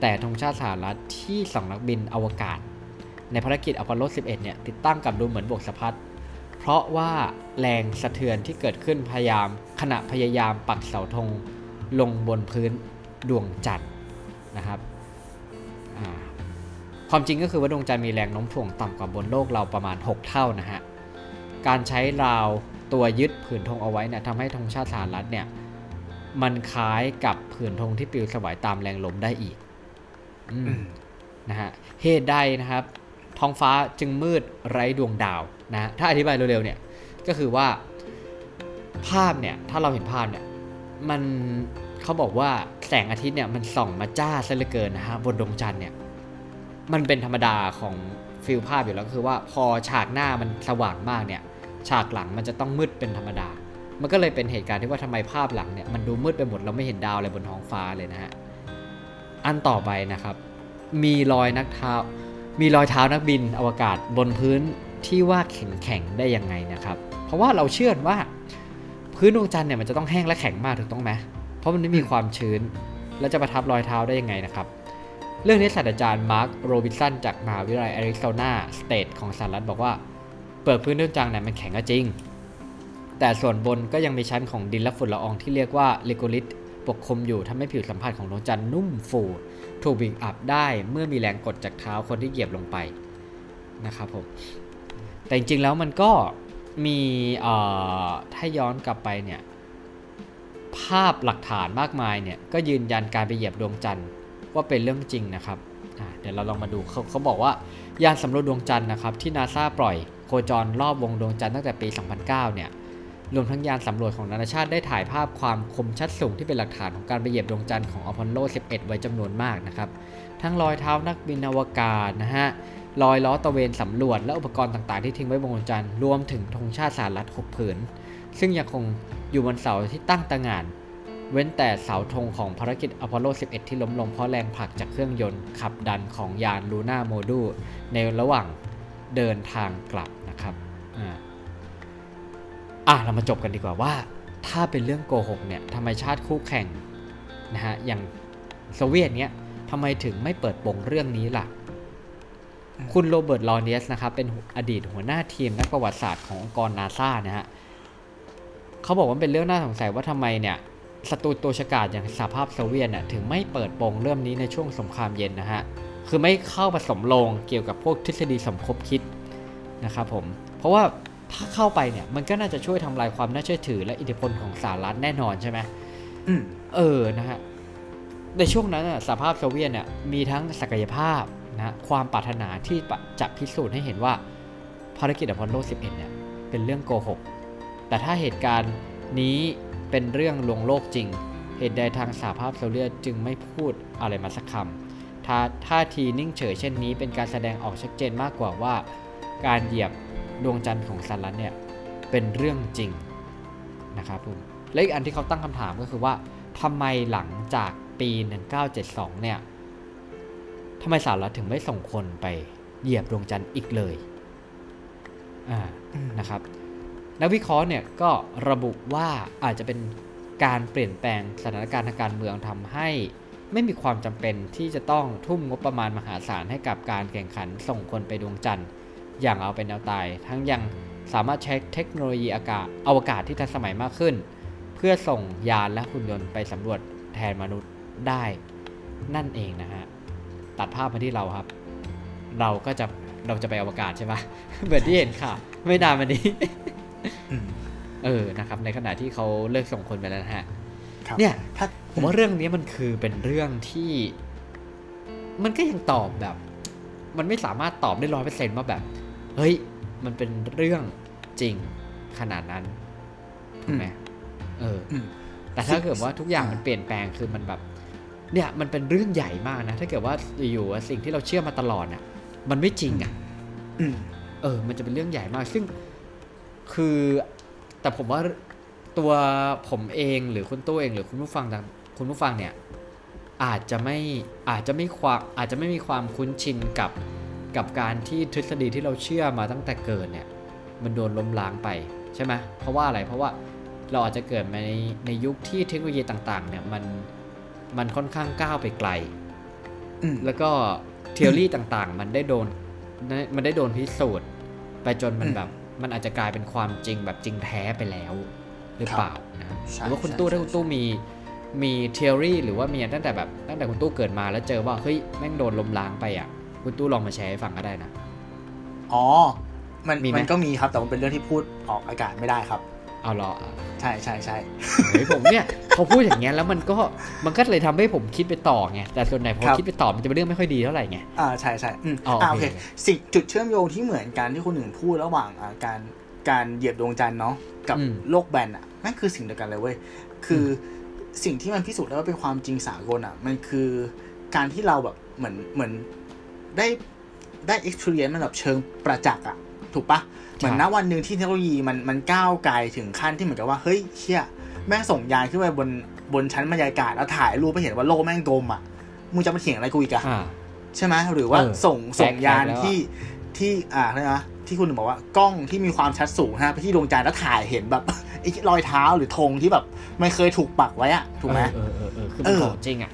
Speaker 2: แต่ธงชาติสหรัฐที่สองนักบินอวกาศ ในภารกิจอพอลโล 11 เนี่ยติดตั้งกับดูเหมือนโบกสะบัดเพราะว่าแรงสะเทือนที่เกิดขึ้นพยายามขณะพยายามปักเสาธงลงบนพื้นดวงจันทร์นะครับความจริงก็คือว่าดวงจันทร์มีแรงโน้มถ่วงต่ำกว่าบนโลกเราประมาณ 6 เท่านะฮะ การใช้ราวตัวยึดผืนธงเอาไว้เนี่ยทำให้ธงชาติสหรัฐเนี่ย มันคล้ายกับผืนธงที่ปลิวสวายตามแรงลมได้อีกนะฮะเหตุใดนะครับ ท้องฟ้าจึงมืดไร้ดวงดาวนะถ้าอธิบายเร็วๆเนี่ยก็คือว่า ภาพเนี่ย ถ้าเราเห็นภาพเนี่ย มันเขาบอกว่าแสงอาทิตย์เนี่ยมันส่องมาจ้าซะเหลือเกินนะฮะบนดวงจันทร์เนี่ย มันเป็นธรรมดาของฟิลภาพอยู่แล้วคือว่าพอฉากหน้ามันสว่างมากเนี่ย ฉากหลังมันจะต้องมืดเป็นธรรมดา มันก็เลยเป็นเหตุการณ์ที่ว่าทำไมภาพหลังเนี่ยมันดูมืดไปหมดเราไม่เห็นดาวอะไรบนท้องฟ้าเลยนะฮะอันต่อไปนะครับ มีรอยนักเท้า มีรอยเท้านักบินอวกาศบนพื้นที่ว่าแข็งๆได้ยังไงนะครับ เพราะว่าเราเชื่อว่าพื้นดวงจันทร์เนี่ยมันจะต้องแห้งและแข็งมากถูกต้องไหมเพราะมันไม่มีความชื้น แล้วจะประทับรอยเท้าได้ยังไงนะครับ เรื่องนี้ศาสตราจารย์มาร์คโรบินสันจากมหาวิทยาลัยแอริโซนาสเตทของสหรัฐบอกว่า เปิดพื้นดวงจันทร์เนี่ยมันแข็งก็จริง แต่ส่วนบนก็ยังมีชั้นของดินและฝุ่นละอองที่เรียกว่า regolith ปกคลุมอยู่ทำให้ผิวสัมผัสของดวงจันทร์นุ่มฟูถูกบีบอัดได้เมื่อมีแรงกดจากเท้าคนที่เหยียบลงไปนะครับผมแต่จริงๆแล้วมันก็มีถ้าย้อนกลับไปเนี่ยภาพหลักฐานมากมายเนี่ยก็ยืนยันการไปเหยียบดวงจันทร์ว่าเป็นเรื่องจริงนะครับเดี๋ยวเราลองมาดูเขาเขาบอกว่ายานสำรวจดวงจันทร์นะครับที่นาซาปล่อยโคจรรอบวงดวงจันทร์ตั้งแต่ปี 2009 เนี่ย รวมทั้งยานสำรวจของนานาชาติได้ถ่ายภาพความคมชัดสูงที่เป็นหลักฐานของการไปเหยียบดวงจันทร์ของอพอลโล 11 ไว้จำนวนมากนะครับ ทั้งรอยเท้านักบินอวกาศนะฮะรอยล้อตะเวนสำรวจและอุปกรณ์ต่างๆที่ทิ้งไว้บนดวงจันทร์รวมถึงธงชาติสหรัฐหกผืน ซึ่งยังคงอยู่บนเสาที่ตั้งตางาน เว้นแต่เสาธงของภารกิจอพอลโล 11 ที่ล้มลงเพราะแรงผลักจากเครื่องยนต์ขับดันของยานลูน่าโมดูลในระหว่างเดินทางกลับนะครับ อะเรามาจบกันดีกว่าว่า ถ้าเป็นเรื่องโกหกเนี่ยทำไมชาติคู่แข่งนะฮะอย่างโซเวียตเนี่ยทำไมถึงไม่เปิดโปงเรื่องนี้ล่ะ คุณโรเบิร์ต ลอเนียสนะครับ เป็นอดีตหัวหน้าทีมนักประวัติศาสตร์ขององค์กรนาซานะฮะเขาบอกว่าเป็นเรื่องน่าสงสัยว่าทำไมเนี่ยศัตรูตัวฉกาจอย่างสหภาพโซเวียตน่ะถึงไม่เปิดโปงเรื่องนี้ในช่วงสงครามเย็นนะฮะ คือไม่เข้าผสมลงเกี่ยวกับพวกทฤษฎีสมคบคิดนะครับผม เพราะว่า ถ้าเข้าไปเนี่ยมันก็น่าจะช่วยทำลายความน่าเชื่อถือ และอิทธิพลของสหรัฐแน่นอนใช่ไหม
Speaker 1: อืม
Speaker 2: เออนะฮะในช่วงนั้นน่ะสหภาพโซเวียตเนี่ยมีทั้งศักยภาพนะความปรารถนาที่จะพิสูจน์ให้เห็นว่าภารกิจอพอลโล 11 เนี่ยเป็นเรื่องโกหก แต่ถ้าเหตุการณ์นี้เป็นเรื่องลวงโลกจริง เหตุใดทางสหภาพโซเวียตจึงไม่พูดอะไรมาสักคำท่าท่าทีนิ่งเฉยเช่นนี้เป็นการแสดงออกชัดเจนมากกว่าว่า การเหยียบ ดวงจันทร์ของสหรัฐเนี่ยเป็นเรื่องจริงนะครับผมและอีกอันที่เขาตั้งคำถามก็คือว่าทำไมหลังจากปี 1972 เนี่ยทำไมสหรัฐถึงไม่ส่งคนไปเหยียบดวงจันทร์อีกเลยอ่า
Speaker 1: อืม
Speaker 2: นะครับนักวิเคราะห์เนี่ยก็ระบุว่าอาจจะเป็นการเปลี่ยนแปลงสถานการณ์ทางการเมืองทำให้ไม่มีความจำเป็นที่จะต้องทุ่มงบประมาณมหาศาลให้กับการแข่งขันส่งคนไปดวงจันทร์ อย่างเอาเป็นเอาตาย ทั้งยังสามารถใช้เทคโนโลยีอากาศอวกาศที่ทันสมัยมากขึ้น เพื่อส่งยานและหุ่นยนต์ไปสำรวจแทนมนุษย์ได้นั่นเองนะฮะ ตัดภาพมาที่เราครับ เราก็จะเราจะไปอวกาศใช่ปะเหมือนที่เห็นค่ะ ไม่นานมานี้
Speaker 1: อืม
Speaker 2: เออนะครับ ในขณะที่เขาเลิกส่งคนไปแล้วนะฮะ
Speaker 1: ครับ
Speaker 2: เนี่ย
Speaker 1: ถ้า
Speaker 2: ผมว่าเรื่องนี้มันคือเป็นเรื่องที่ มันก็ยังตอบแบบ มันไม่สามารถตอบได้ร้อยเปอร์เซ็นต์ว่าแบบ เฮ้ย มันเป็นเรื่องจริงขนาดนั้นถูกไหมเออ
Speaker 1: อืม
Speaker 2: แต่ถ้าเกิดว่าทุกอย่าง
Speaker 1: อ่ามั
Speaker 2: มันเปลี่ยนแปลงคือมันแบบ เนี่ยมันเป็นเรื่องใหญ่มากนะ ถ้าเกิดว่าอยู่ๆอะสิ่งที่เราเชื่อมาตลอดอะ มันไม่จริงอะ
Speaker 1: อืม
Speaker 2: เออ มันจะเป็นเรื่องใหญ่มาก ซึ่งคือแต่ผมว่าตัวผมเองหรือคุณตู้เองหรือคุณผู้ฟังต่างคุณผู้ฟังเนี่ย อาจจะไม่อาจจะไม่ความอาจจะไม่มีความคุ้นชินกับ กับการที่ทฤษฎีที่เราเชื่อมาตั้งแต่เกิดเนี่ยมันโดนล้มล้างไปใช่ไหมเพราะว่าอะไรเพราะว่าเราอาจจะเกิดมาในในยุคที่เทคโนโลยีต่างๆเนี่ยมันมันค่อนข้างก้าวไปไกล
Speaker 1: อืม
Speaker 2: แล้วก็เทอรี่ต่างๆ มันได้โดนมันได้โดนพิสูจน์ ไปจนมัน
Speaker 1: อืม
Speaker 2: แบบมันอาจจะกลายเป็นความจริงแบบจริงแท้ไปแล้ว หรือเปล่านะห
Speaker 1: ใช่
Speaker 2: รือว่าคุณ
Speaker 1: ใช่
Speaker 2: ตู้
Speaker 1: ใช่
Speaker 2: ถ้าคุณตู้มีมีเทอรี่หรือว่ามีตั้งแต่แบบตั้งแต่คุณตู้เกิดมาแล้วเจอว่าเฮ้ยแม่งโดนล้มล้างไปอะ คุณตู้ลองมาแชร์ให้ฟังก็ได้นะ
Speaker 1: อ๋อ มัน
Speaker 2: มีไหม
Speaker 1: มันก็มีครับ แต่มันเป็นเรื่องที่พูดออกอากาศไม่ได้ครับ
Speaker 2: เอาเหรอ
Speaker 1: ใช่ใช่ใช่
Speaker 2: เฮ้ยผมเนี่ย พอพูดอย่างเงี้ยแล้วมันก็มันก็เลยทำให้ผมคิดไปต่อไงแต่ส่วนไหนพอคิดไปต่อมันจะเป็นเรื่องไม่ค่อยดีเท่าไหร่ไง
Speaker 1: อ่าใช่ใช่อืม
Speaker 2: อ๋อโอเค
Speaker 1: อ่าโอเค สิ่งจุดเชื่อมโยงที่เหมือนกันที่คนหนึ่งพูดระหว่างอ่าการการเหยียบดวงจันทร์เนาะกับ
Speaker 2: อืม
Speaker 1: โลกแบนอะนั่นคือสิ่งเดียวกันเลยเว้ยคืออสิ่งที่มันพิสูจน์ได้ว่าเป็นความจริงสากลอะ มันคือการที่เราแบบเหมือนเหมือน ได้ได้ experience มันแบบเชิงประจักษ์อะถูกปะเหมือนณวันหนึ่งที่เทคโนโลยีมันมันก้าวไกลถึงขั้นที่เหมือนกับว่าเฮ้ยเชี่ยแม่งส่งยานขึ้นไปบนบนชั้นบรรยากาศแล้วถ่ายรูปไปเห็นว่าโลกแม่งกลมอะมึงจะมาเถียงอะไรกูอีกอะ
Speaker 2: อ่า
Speaker 1: ใช่ไหมหรือว่า
Speaker 2: เออ
Speaker 1: ส่งส่ง
Speaker 2: แฟกต์
Speaker 1: ยาน
Speaker 2: แล้วอะ
Speaker 1: ที่ที่อ่าอะไรนะที่คุณบอกว่ากล้องที่มีความชัดสูงฮะไปที่ดวงจันทร์แล้วถ่ายเห็นแบบไอ้รอยเท้าหรือธงที่แบบไม่เคยถูกปักไว้อะถูกไหม
Speaker 2: เออเออเออคือเป็น
Speaker 1: เออ
Speaker 2: ของจริงอะ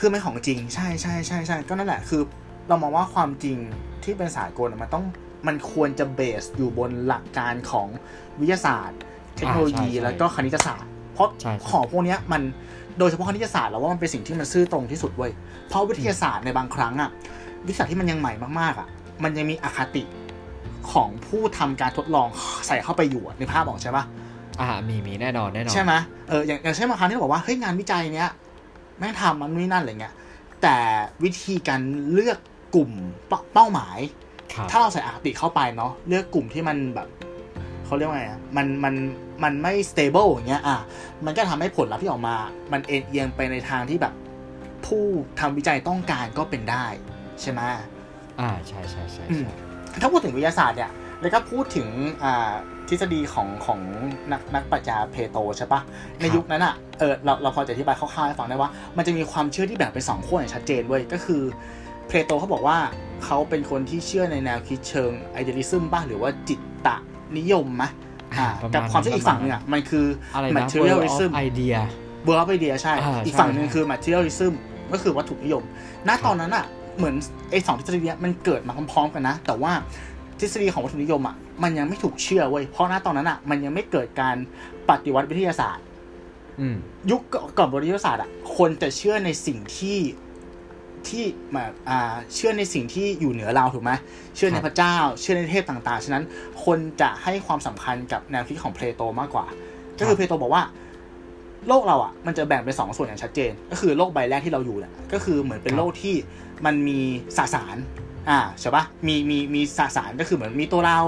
Speaker 1: คือไม่ของจริงใช่ใช่ใช่ใช่ก็นั่นแหละคือ เรามองว่าความจริงที่เป็นสากลอะมันต้องมันควรจะเบสอยู่บนหลักการของวิทยาศาสตร์ เทคโนโลยี
Speaker 2: ใช่ใช่
Speaker 1: แล้วก็คณิตศาสตร์ เพราะ
Speaker 2: ใช่ใช่
Speaker 1: ของพวกเนี้ยมันโดยเฉพาะคณิตศาสตร์เราว่ามันเป็นสิ่งที่มันซื่อตรงที่สุดเว้ยเพราะวิทยาศาสตร์ในบางครั้งอะวิทยาศาสตร์ที่มันยังใหม่มากๆอะมันยังมีอคติของผู้ทำการทดลองใส่เข้าไปอยู่อะในภาพออกใช่ปะ
Speaker 2: อ่ามีมีแน่นอนแน่นอน
Speaker 1: ใช่ไหมเอออย่างอย่างเช่นบางครั้งที่เราบอกว่าเฮ้ยงานวิจัยเนี้ยแม่งทำมันนี่นั่นอะไรเงี้ยแต่วิธีการเลือก กลุ่มเป้าเป้าหมาย
Speaker 2: ครับ
Speaker 1: ถ้าเราใส่อคติเข้าไปเนาะเลือกกลุ่มที่มันแบบเขาเรียกว่าไงอะมันมันมันไม่ stable อย่างเงี้ยอะมันก็ทำให้ผลลัพธ์ที่ออกมา มันเอนเอียงไปในทางที่แบบผู้ทำวิจัยต้องการก็เป็นได้ใช่ไหม
Speaker 2: อ่าใช่ใช่ใช่
Speaker 1: อืม
Speaker 2: ใช่
Speaker 1: ถ้าพูดถึงวิทยาศาสตร์เนี่ยแล้วก็พูดถึงอ่าทฤษฎีของของนักนักปรัชญาเพลโตใช่ปะในยุคนั้นอะเออเราเราพอจะอธิบายคร่าวๆให้ฟังได้ว่า มันจะมีความเชื่อที่แบ่งเป็นสองขั้วอย่างชัดเจนเว้ยก็คือ เพลโตเขาบอกว่าเขาเป็นคนที่เชื่อในแนวคิดเชิง idealism ป่ะหรือว่าจิตตะนิยมมะอ่า
Speaker 2: ประมาณ
Speaker 1: กับความเชื่ออีกฝั่งหนึงอะมันคือ
Speaker 2: อะไรนะ
Speaker 1: materialism
Speaker 2: World of idea
Speaker 1: เบอร์ไอเดียใช่
Speaker 2: อ่า
Speaker 1: อีก
Speaker 2: ใช่
Speaker 1: ฝั่งหนึ่ง
Speaker 2: ใช่
Speaker 1: คือ materialism ก็คือวัตถุนิยม ณ ตอนนั้นอะ เหมือนไอ้สองทฤษฎีเนี้ยมันเกิดมาพร้อมๆกันนะ แต่ว่าทฤษฎีของวัตถุนิยมอะ มันยังไม่ถูกเชื่อเว้ย เพราะณ ตอนนั้นอะ มันยังไม่เกิดการปฏิวัติวิทยาศาสตร์
Speaker 2: อืม
Speaker 1: ยุคก่อนวิทยาศาสตร์อะ คนจะเชื่อในสิ่งที่ ที่มาอ่าเชื่อในสิ่งที่อยู่เหนือเราถูกไหมเชื่อใน
Speaker 2: ครับ
Speaker 1: พระเจ้า เชื่อในเทพต่างๆ ฉะนั้นคนจะให้ความสำคัญกับแนวคิดของเพลโตมากกว่า ก็คือเพลโตบอกว่า โลกเราอะ มันจะแบ่งเป็นสองส่วนอย่างชัดเจน ก็คือโลกใบแรกที่เราอยู่เนี่ยก็คือเหมือนเป็นโลกที่มันมีสสารอ่าใช่ปะมีมีมีสสารก็คือเหมือนมีตัวเรา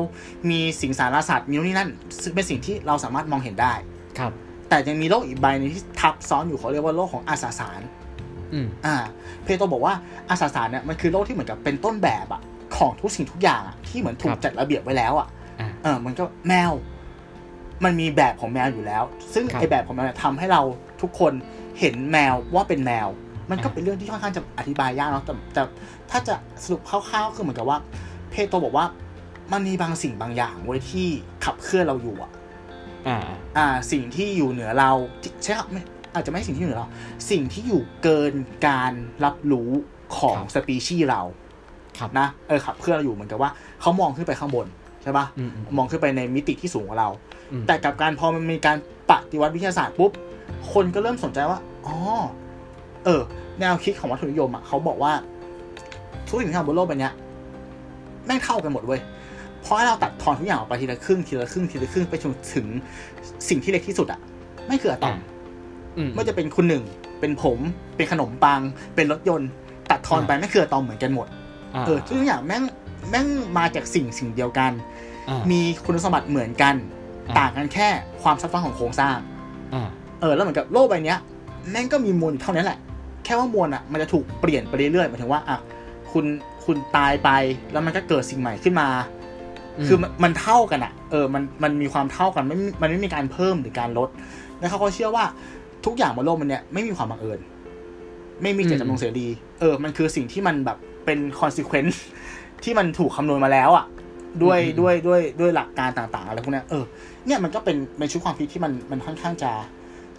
Speaker 1: มีสิงสารสัตว์มีนู่นนี่นั่นซึ่งเป็นสิ่งที่เราสามารถมองเห็นได้
Speaker 2: ครับ
Speaker 1: แต่ยังมีโลกอีกใบหนึงที่ทับซ้อนอยู่เขาเรียกว่าโลกของอาสาสาร
Speaker 2: อืม
Speaker 1: อ่า เพโตรบอกว่าอาสาสารเนี่ยมันคือโลกที่เหมือนกับเป็นต้นแบบอะของทุกสิ่งทุกอย่างอะที่เหมือนถู
Speaker 2: ค
Speaker 1: ก
Speaker 2: รับ
Speaker 1: จัดระเบียบไว้แล้วอะ
Speaker 2: อ่า
Speaker 1: เออมันก็แมว มันมีแบบของแมวอยู่แล้ว ซึ่ง
Speaker 2: ครับ
Speaker 1: ไอแบบของแมวเนี่ยทำให้เราทุกคนเห็นแมวว่าเป็นแมว มันก็
Speaker 2: อ่า
Speaker 1: เป็นเรื่องที่ค่อนข้างจะอธิบายยากเนาะแต่แต่ถ้าจะสรุปคร่าวๆคือเหมือนกับว่า เพโตรบอกว่ามันมีบางสิ่งบางอย่างไว้ยที่ขับเคลื่อนเราอยู่อะ
Speaker 2: อ่า
Speaker 1: อ่า สิ่งที่อยู่เหนือเราที่ใช่ครับไม่ อาจจะไม่ใช่สิ่งที่อยู่เหนือเรา สิ่งที่อยู่เกินการรับรู้ของ
Speaker 2: ครับ
Speaker 1: สปีชีส์เรา
Speaker 2: ครับ
Speaker 1: นะเออขับเคลื่อนเราอยู่เหมือนกับว่าเขามองขึ้นไปข้างบนใช่ปะ
Speaker 2: อืมอืม
Speaker 1: มองขึ้นไปในมิติที่สูงกว่าเรา
Speaker 2: อืม
Speaker 1: แต่กับการพอมันมีการปฏิวัติวิทยาศาสตร์ปุ๊บคนก็เริ่มสนใจว่าอ๋อเออ แนวคิดของวัตถุนิยมอะเขาบอกว่าทุกสิ่งที่ทำบนโลกใบเนี้ยแม่งเท่ากันหมดเว้ยเพราะให้เราตัดทอนทุกอย่างออกไปทีละครึ่งทีละครึ่งทีละครึ่งไปจนถึงสิ่งที่เล็กที่สุดอะไม่คืออะตอม
Speaker 2: อืม
Speaker 1: ไม่ว่าจะเป็นคุณหนึ่ง เป็นผม เป็นขนมปัง เป็นรถยนต์ ตัดทอนไปไม่คืออะตอมเหมือนกันหมดาเออทุกอย่างแม่งแม่งมาจากสิ่งสิ่งเดียวกัน
Speaker 2: อ่า
Speaker 1: มีคุณสมบัติเหมือนกัน
Speaker 2: อ่า
Speaker 1: ต่างกันแค่ความซับซ้อนของโครงสร้าง
Speaker 2: อ่า
Speaker 1: เออแล้วเหมือนกับโลกใบเนี้ยแม่งก็มีมวลอยู่เท่านั้นแหละ แค่ว่ามวลอะมันจะถูกเปลี่ยนไปเรื่อยๆหมายถึงว่าอะคุณคุณตายไปแล้วมันก็เกิดสิ่งใหม่ขึ้นมา
Speaker 2: อืม
Speaker 1: คือมันมันเท่ากันอะเออมันมันมีความเท่ากันไม่มีมันไม่มีการเพิ่มหรือการลด แล้วเขาก็เชื่อว่า ทุกอย่างบนโลกมันเนี่ยไม่มีความบังเอิญ ไม่มีเจตจำนงเสรี เออ มันคือสิ่งที่มันแบบเป็น consequence ที่มันถูกคำนวณมาแล้วอะ ด้วย
Speaker 2: อืม
Speaker 1: ด้วยด้วยด้วยหลักการต่างๆอะไรพวกเนี้ยเออ เนี่ยมันก็เป็นเป็นชุดความคิดที่มันมันค่อนข้างจะ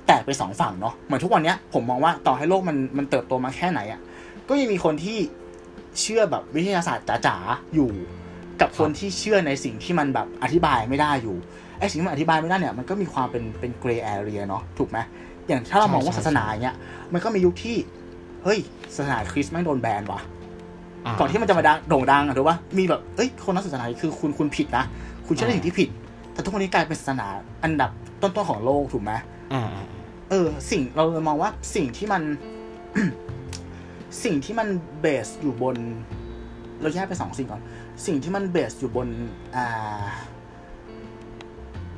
Speaker 1: แตกไปสองฝั่งเนาะ เหมือนทุกวันเนี้ยผมมองว่าต่อให้โลกมันมันเติบโตมาแค่ไหนอะ ก็ยังมีคนที่เชื่อแบบวิทยาศาสตร์จ๋าๆอยู่ กับคนที่เชื่อในสิ่งที่มันแบบอธิบายไม่ได้อยู่ไอ้สิ่งที่มันอธิบายไม่ได้เนี่ยมันก็มีความเป็นเป็นเกรย์แอเรียเนาะถูกไหม อย่างถ้าเรามองว่า
Speaker 2: ใช่
Speaker 1: ศาสนาอย่างเงี้ยมันก็มียุคที่ เฮ้ยศาสนาคริสต์แม่งโดนแบนว่ะาก่อนที่มันจะมาดังโด่งดังอะถูกป่ะมีแบบเอ้ยคนนักศาสนาคือคุณคุณผิดนะคุณเชื่อในสิ่งที่ผิด แต่ทุกวันนี้กลายเป็นศาสนาอันดับต้นๆของโลกถูกไหม
Speaker 2: อ่าอ่า
Speaker 1: เออ สิ่งเราเลยมองว่าสิ่งที่มัน สิ่งที่มันเบสอยู่บน เราแยกไปสองสิ่งก่อน สิ่งที่มันเบสอยู่บนอ่า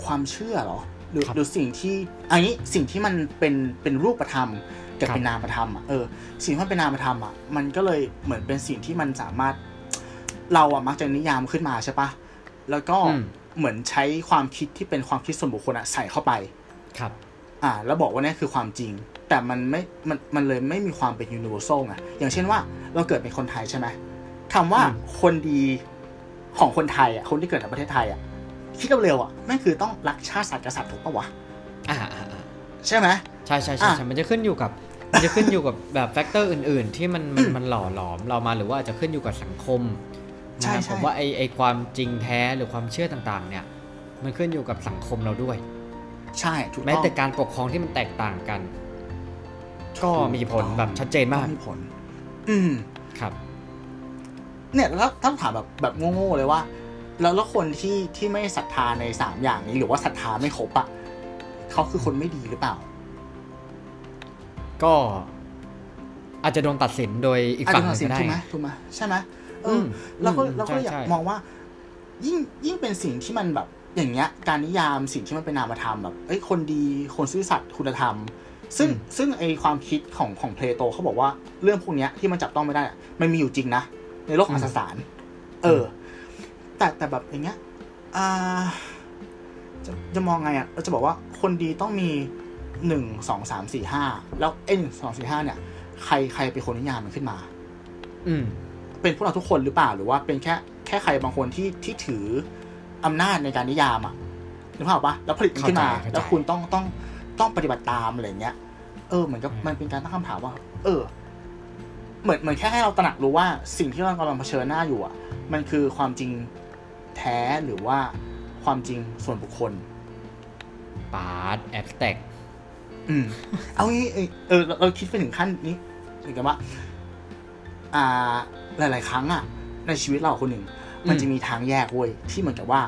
Speaker 1: ความเชื่อเหรอ หรือ
Speaker 2: ครับ
Speaker 1: หรือสิ่งที่อันนี้สิ่งที่มันเป็นเป็นรูปธรรมกับ
Speaker 2: ครับ
Speaker 1: เป็นนามธรรมอะเออสิ่งที่มันเป็นนามธรรมอะมันก็เลยเหมือนเป็นสิ่งที่มันสามารถเราอะมักจะนิยามขึ้นมาใช่ปะแล้วก็
Speaker 2: อืม
Speaker 1: เหมือนใช้ความคิดที่เป็นความคิดส่วนบุคคลอะใส่เข้าไป
Speaker 2: ครับ
Speaker 1: อ่า แล้วบอกว่านี่คือความจริง แต่มันไม่มันมันเลยไม่มีความเป็น universal ไงอย่างเช่นว่าเราเกิดเป็นคนไทยใช่ไหมคำว่า
Speaker 2: อืม
Speaker 1: คนดีของคนไทยอะคนที่เกิดในประเทศไทยอะ คิดเร็วๆอะแม่งคือต้องรักชาติศาสตร์กษัตริย์ถูกปะวะ
Speaker 2: อ่าอ่าอ่า
Speaker 1: ใช่ไหม
Speaker 2: ใช่ใช่ใช่
Speaker 1: อะ
Speaker 2: ใช่มันจะขึ้นอยู่กับมันจะขึ้นอยู่กับแบบแฟกเตอร์อื่น ๆ ที่มันมันมันหล่อหลอมเรามาหรือว่าอาจจะขึ้นอยู่กับสังคม
Speaker 1: ใช่
Speaker 2: นะครับ
Speaker 1: ใช่
Speaker 2: ผมว่าไอไอความจริงแท้หรือความเชื่อต่างๆ เนี่ย มันขึ้นอยู่กับสังคมเราด้วย
Speaker 1: ใช่ถูกต้อง
Speaker 2: แม้แต่การปกครองที่มันแตกต่างกัน ก็มีผลแบบชัดเจนมาก
Speaker 1: มีผล อืม
Speaker 2: ครับ
Speaker 1: เนี่ยแล้วถ้าถามแบบแบบโง่ๆเลยว่า แล้วแล้วคนที่ที่ไม่ศรัทธาในสามอย่างนี้ หรือว่าศรัทธาไม่ครบอะเขาคือคนไม่ดีหรือเปล่า
Speaker 2: ก็อาจจะโดนตัดสินโดยอีก
Speaker 1: อาจ
Speaker 2: ฝั่
Speaker 1: จะ
Speaker 2: งห
Speaker 1: ตั
Speaker 2: นึ่
Speaker 1: ด
Speaker 2: ง
Speaker 1: สิน
Speaker 2: ก็ได้
Speaker 1: ถูกไหมถูกไหมใช่ไหมเออ
Speaker 2: ม
Speaker 1: อเราก็
Speaker 2: อืม
Speaker 1: เราก็อยาก
Speaker 2: ใช่ใช่
Speaker 1: มองว่า ยิ่งยิ่งเป็นสิ่งที่มันแบบ อย่างเงี้ย การนิยามสิ่งที่มันเป็นนามธรรมแบบเอ้ยคนดีคนซื่อสัตย์คุณธรรม ซึ่ง
Speaker 2: อืม
Speaker 1: ซึ่งไอความคิดของของเพลโตเขาบอกว่าเรื่องพวกเนี้ยที่มันจับต้องไม่ได้อะมันมีอยู่จริงนะในโลกอัศสาร เออ แต่แต่แบบอย่างเงี้ยอ่าจะจะมองไงอะเราจะบอกว่าคนดีต้องมีหนึ่งสองสามสี่ห้าแล้วไอ้หนึ่งสองสี่ห้าเนี่ย ใครใครเป็นคนนิยามมันขึ้นมา
Speaker 2: อืม
Speaker 1: เป็นพวกเราทุกคนหรือเปล่าหรือว่าเป็นแค่แค่ใครบางคนที่ที่ถืออำนาจในการนิยามอะนึกภาพออกปะแล้วผลิตมันขึ้นมา
Speaker 2: เข้าใจเข้าใจ
Speaker 1: แล้วคุณต้องต้องต้องปฏิบัติตามอะไรอย่างเงี้ย เออเหมือนกับ
Speaker 2: อืม
Speaker 1: มันเป็นการตั้งคำถามว่า เออ เหมือนเหมือนแค่ให้เราตระหนักรู้ว่าสิ่งที่เรากำลังเผชิญหน้าอยู่อะ มันคือความจริง แท้หรือว่าความจริงส่วนบุคคล
Speaker 2: ปาร์ตแอบสแต็ก
Speaker 1: อืมเอางี้เออเออเราเราคิดไปถึงขั้นนี้เหมือนกับว่า อ่า หลาย ๆ ครั้งอะในชีวิตเราคนหนึ่ง มันจะมีทางแยกเว้ยที่เหมือนกับว่า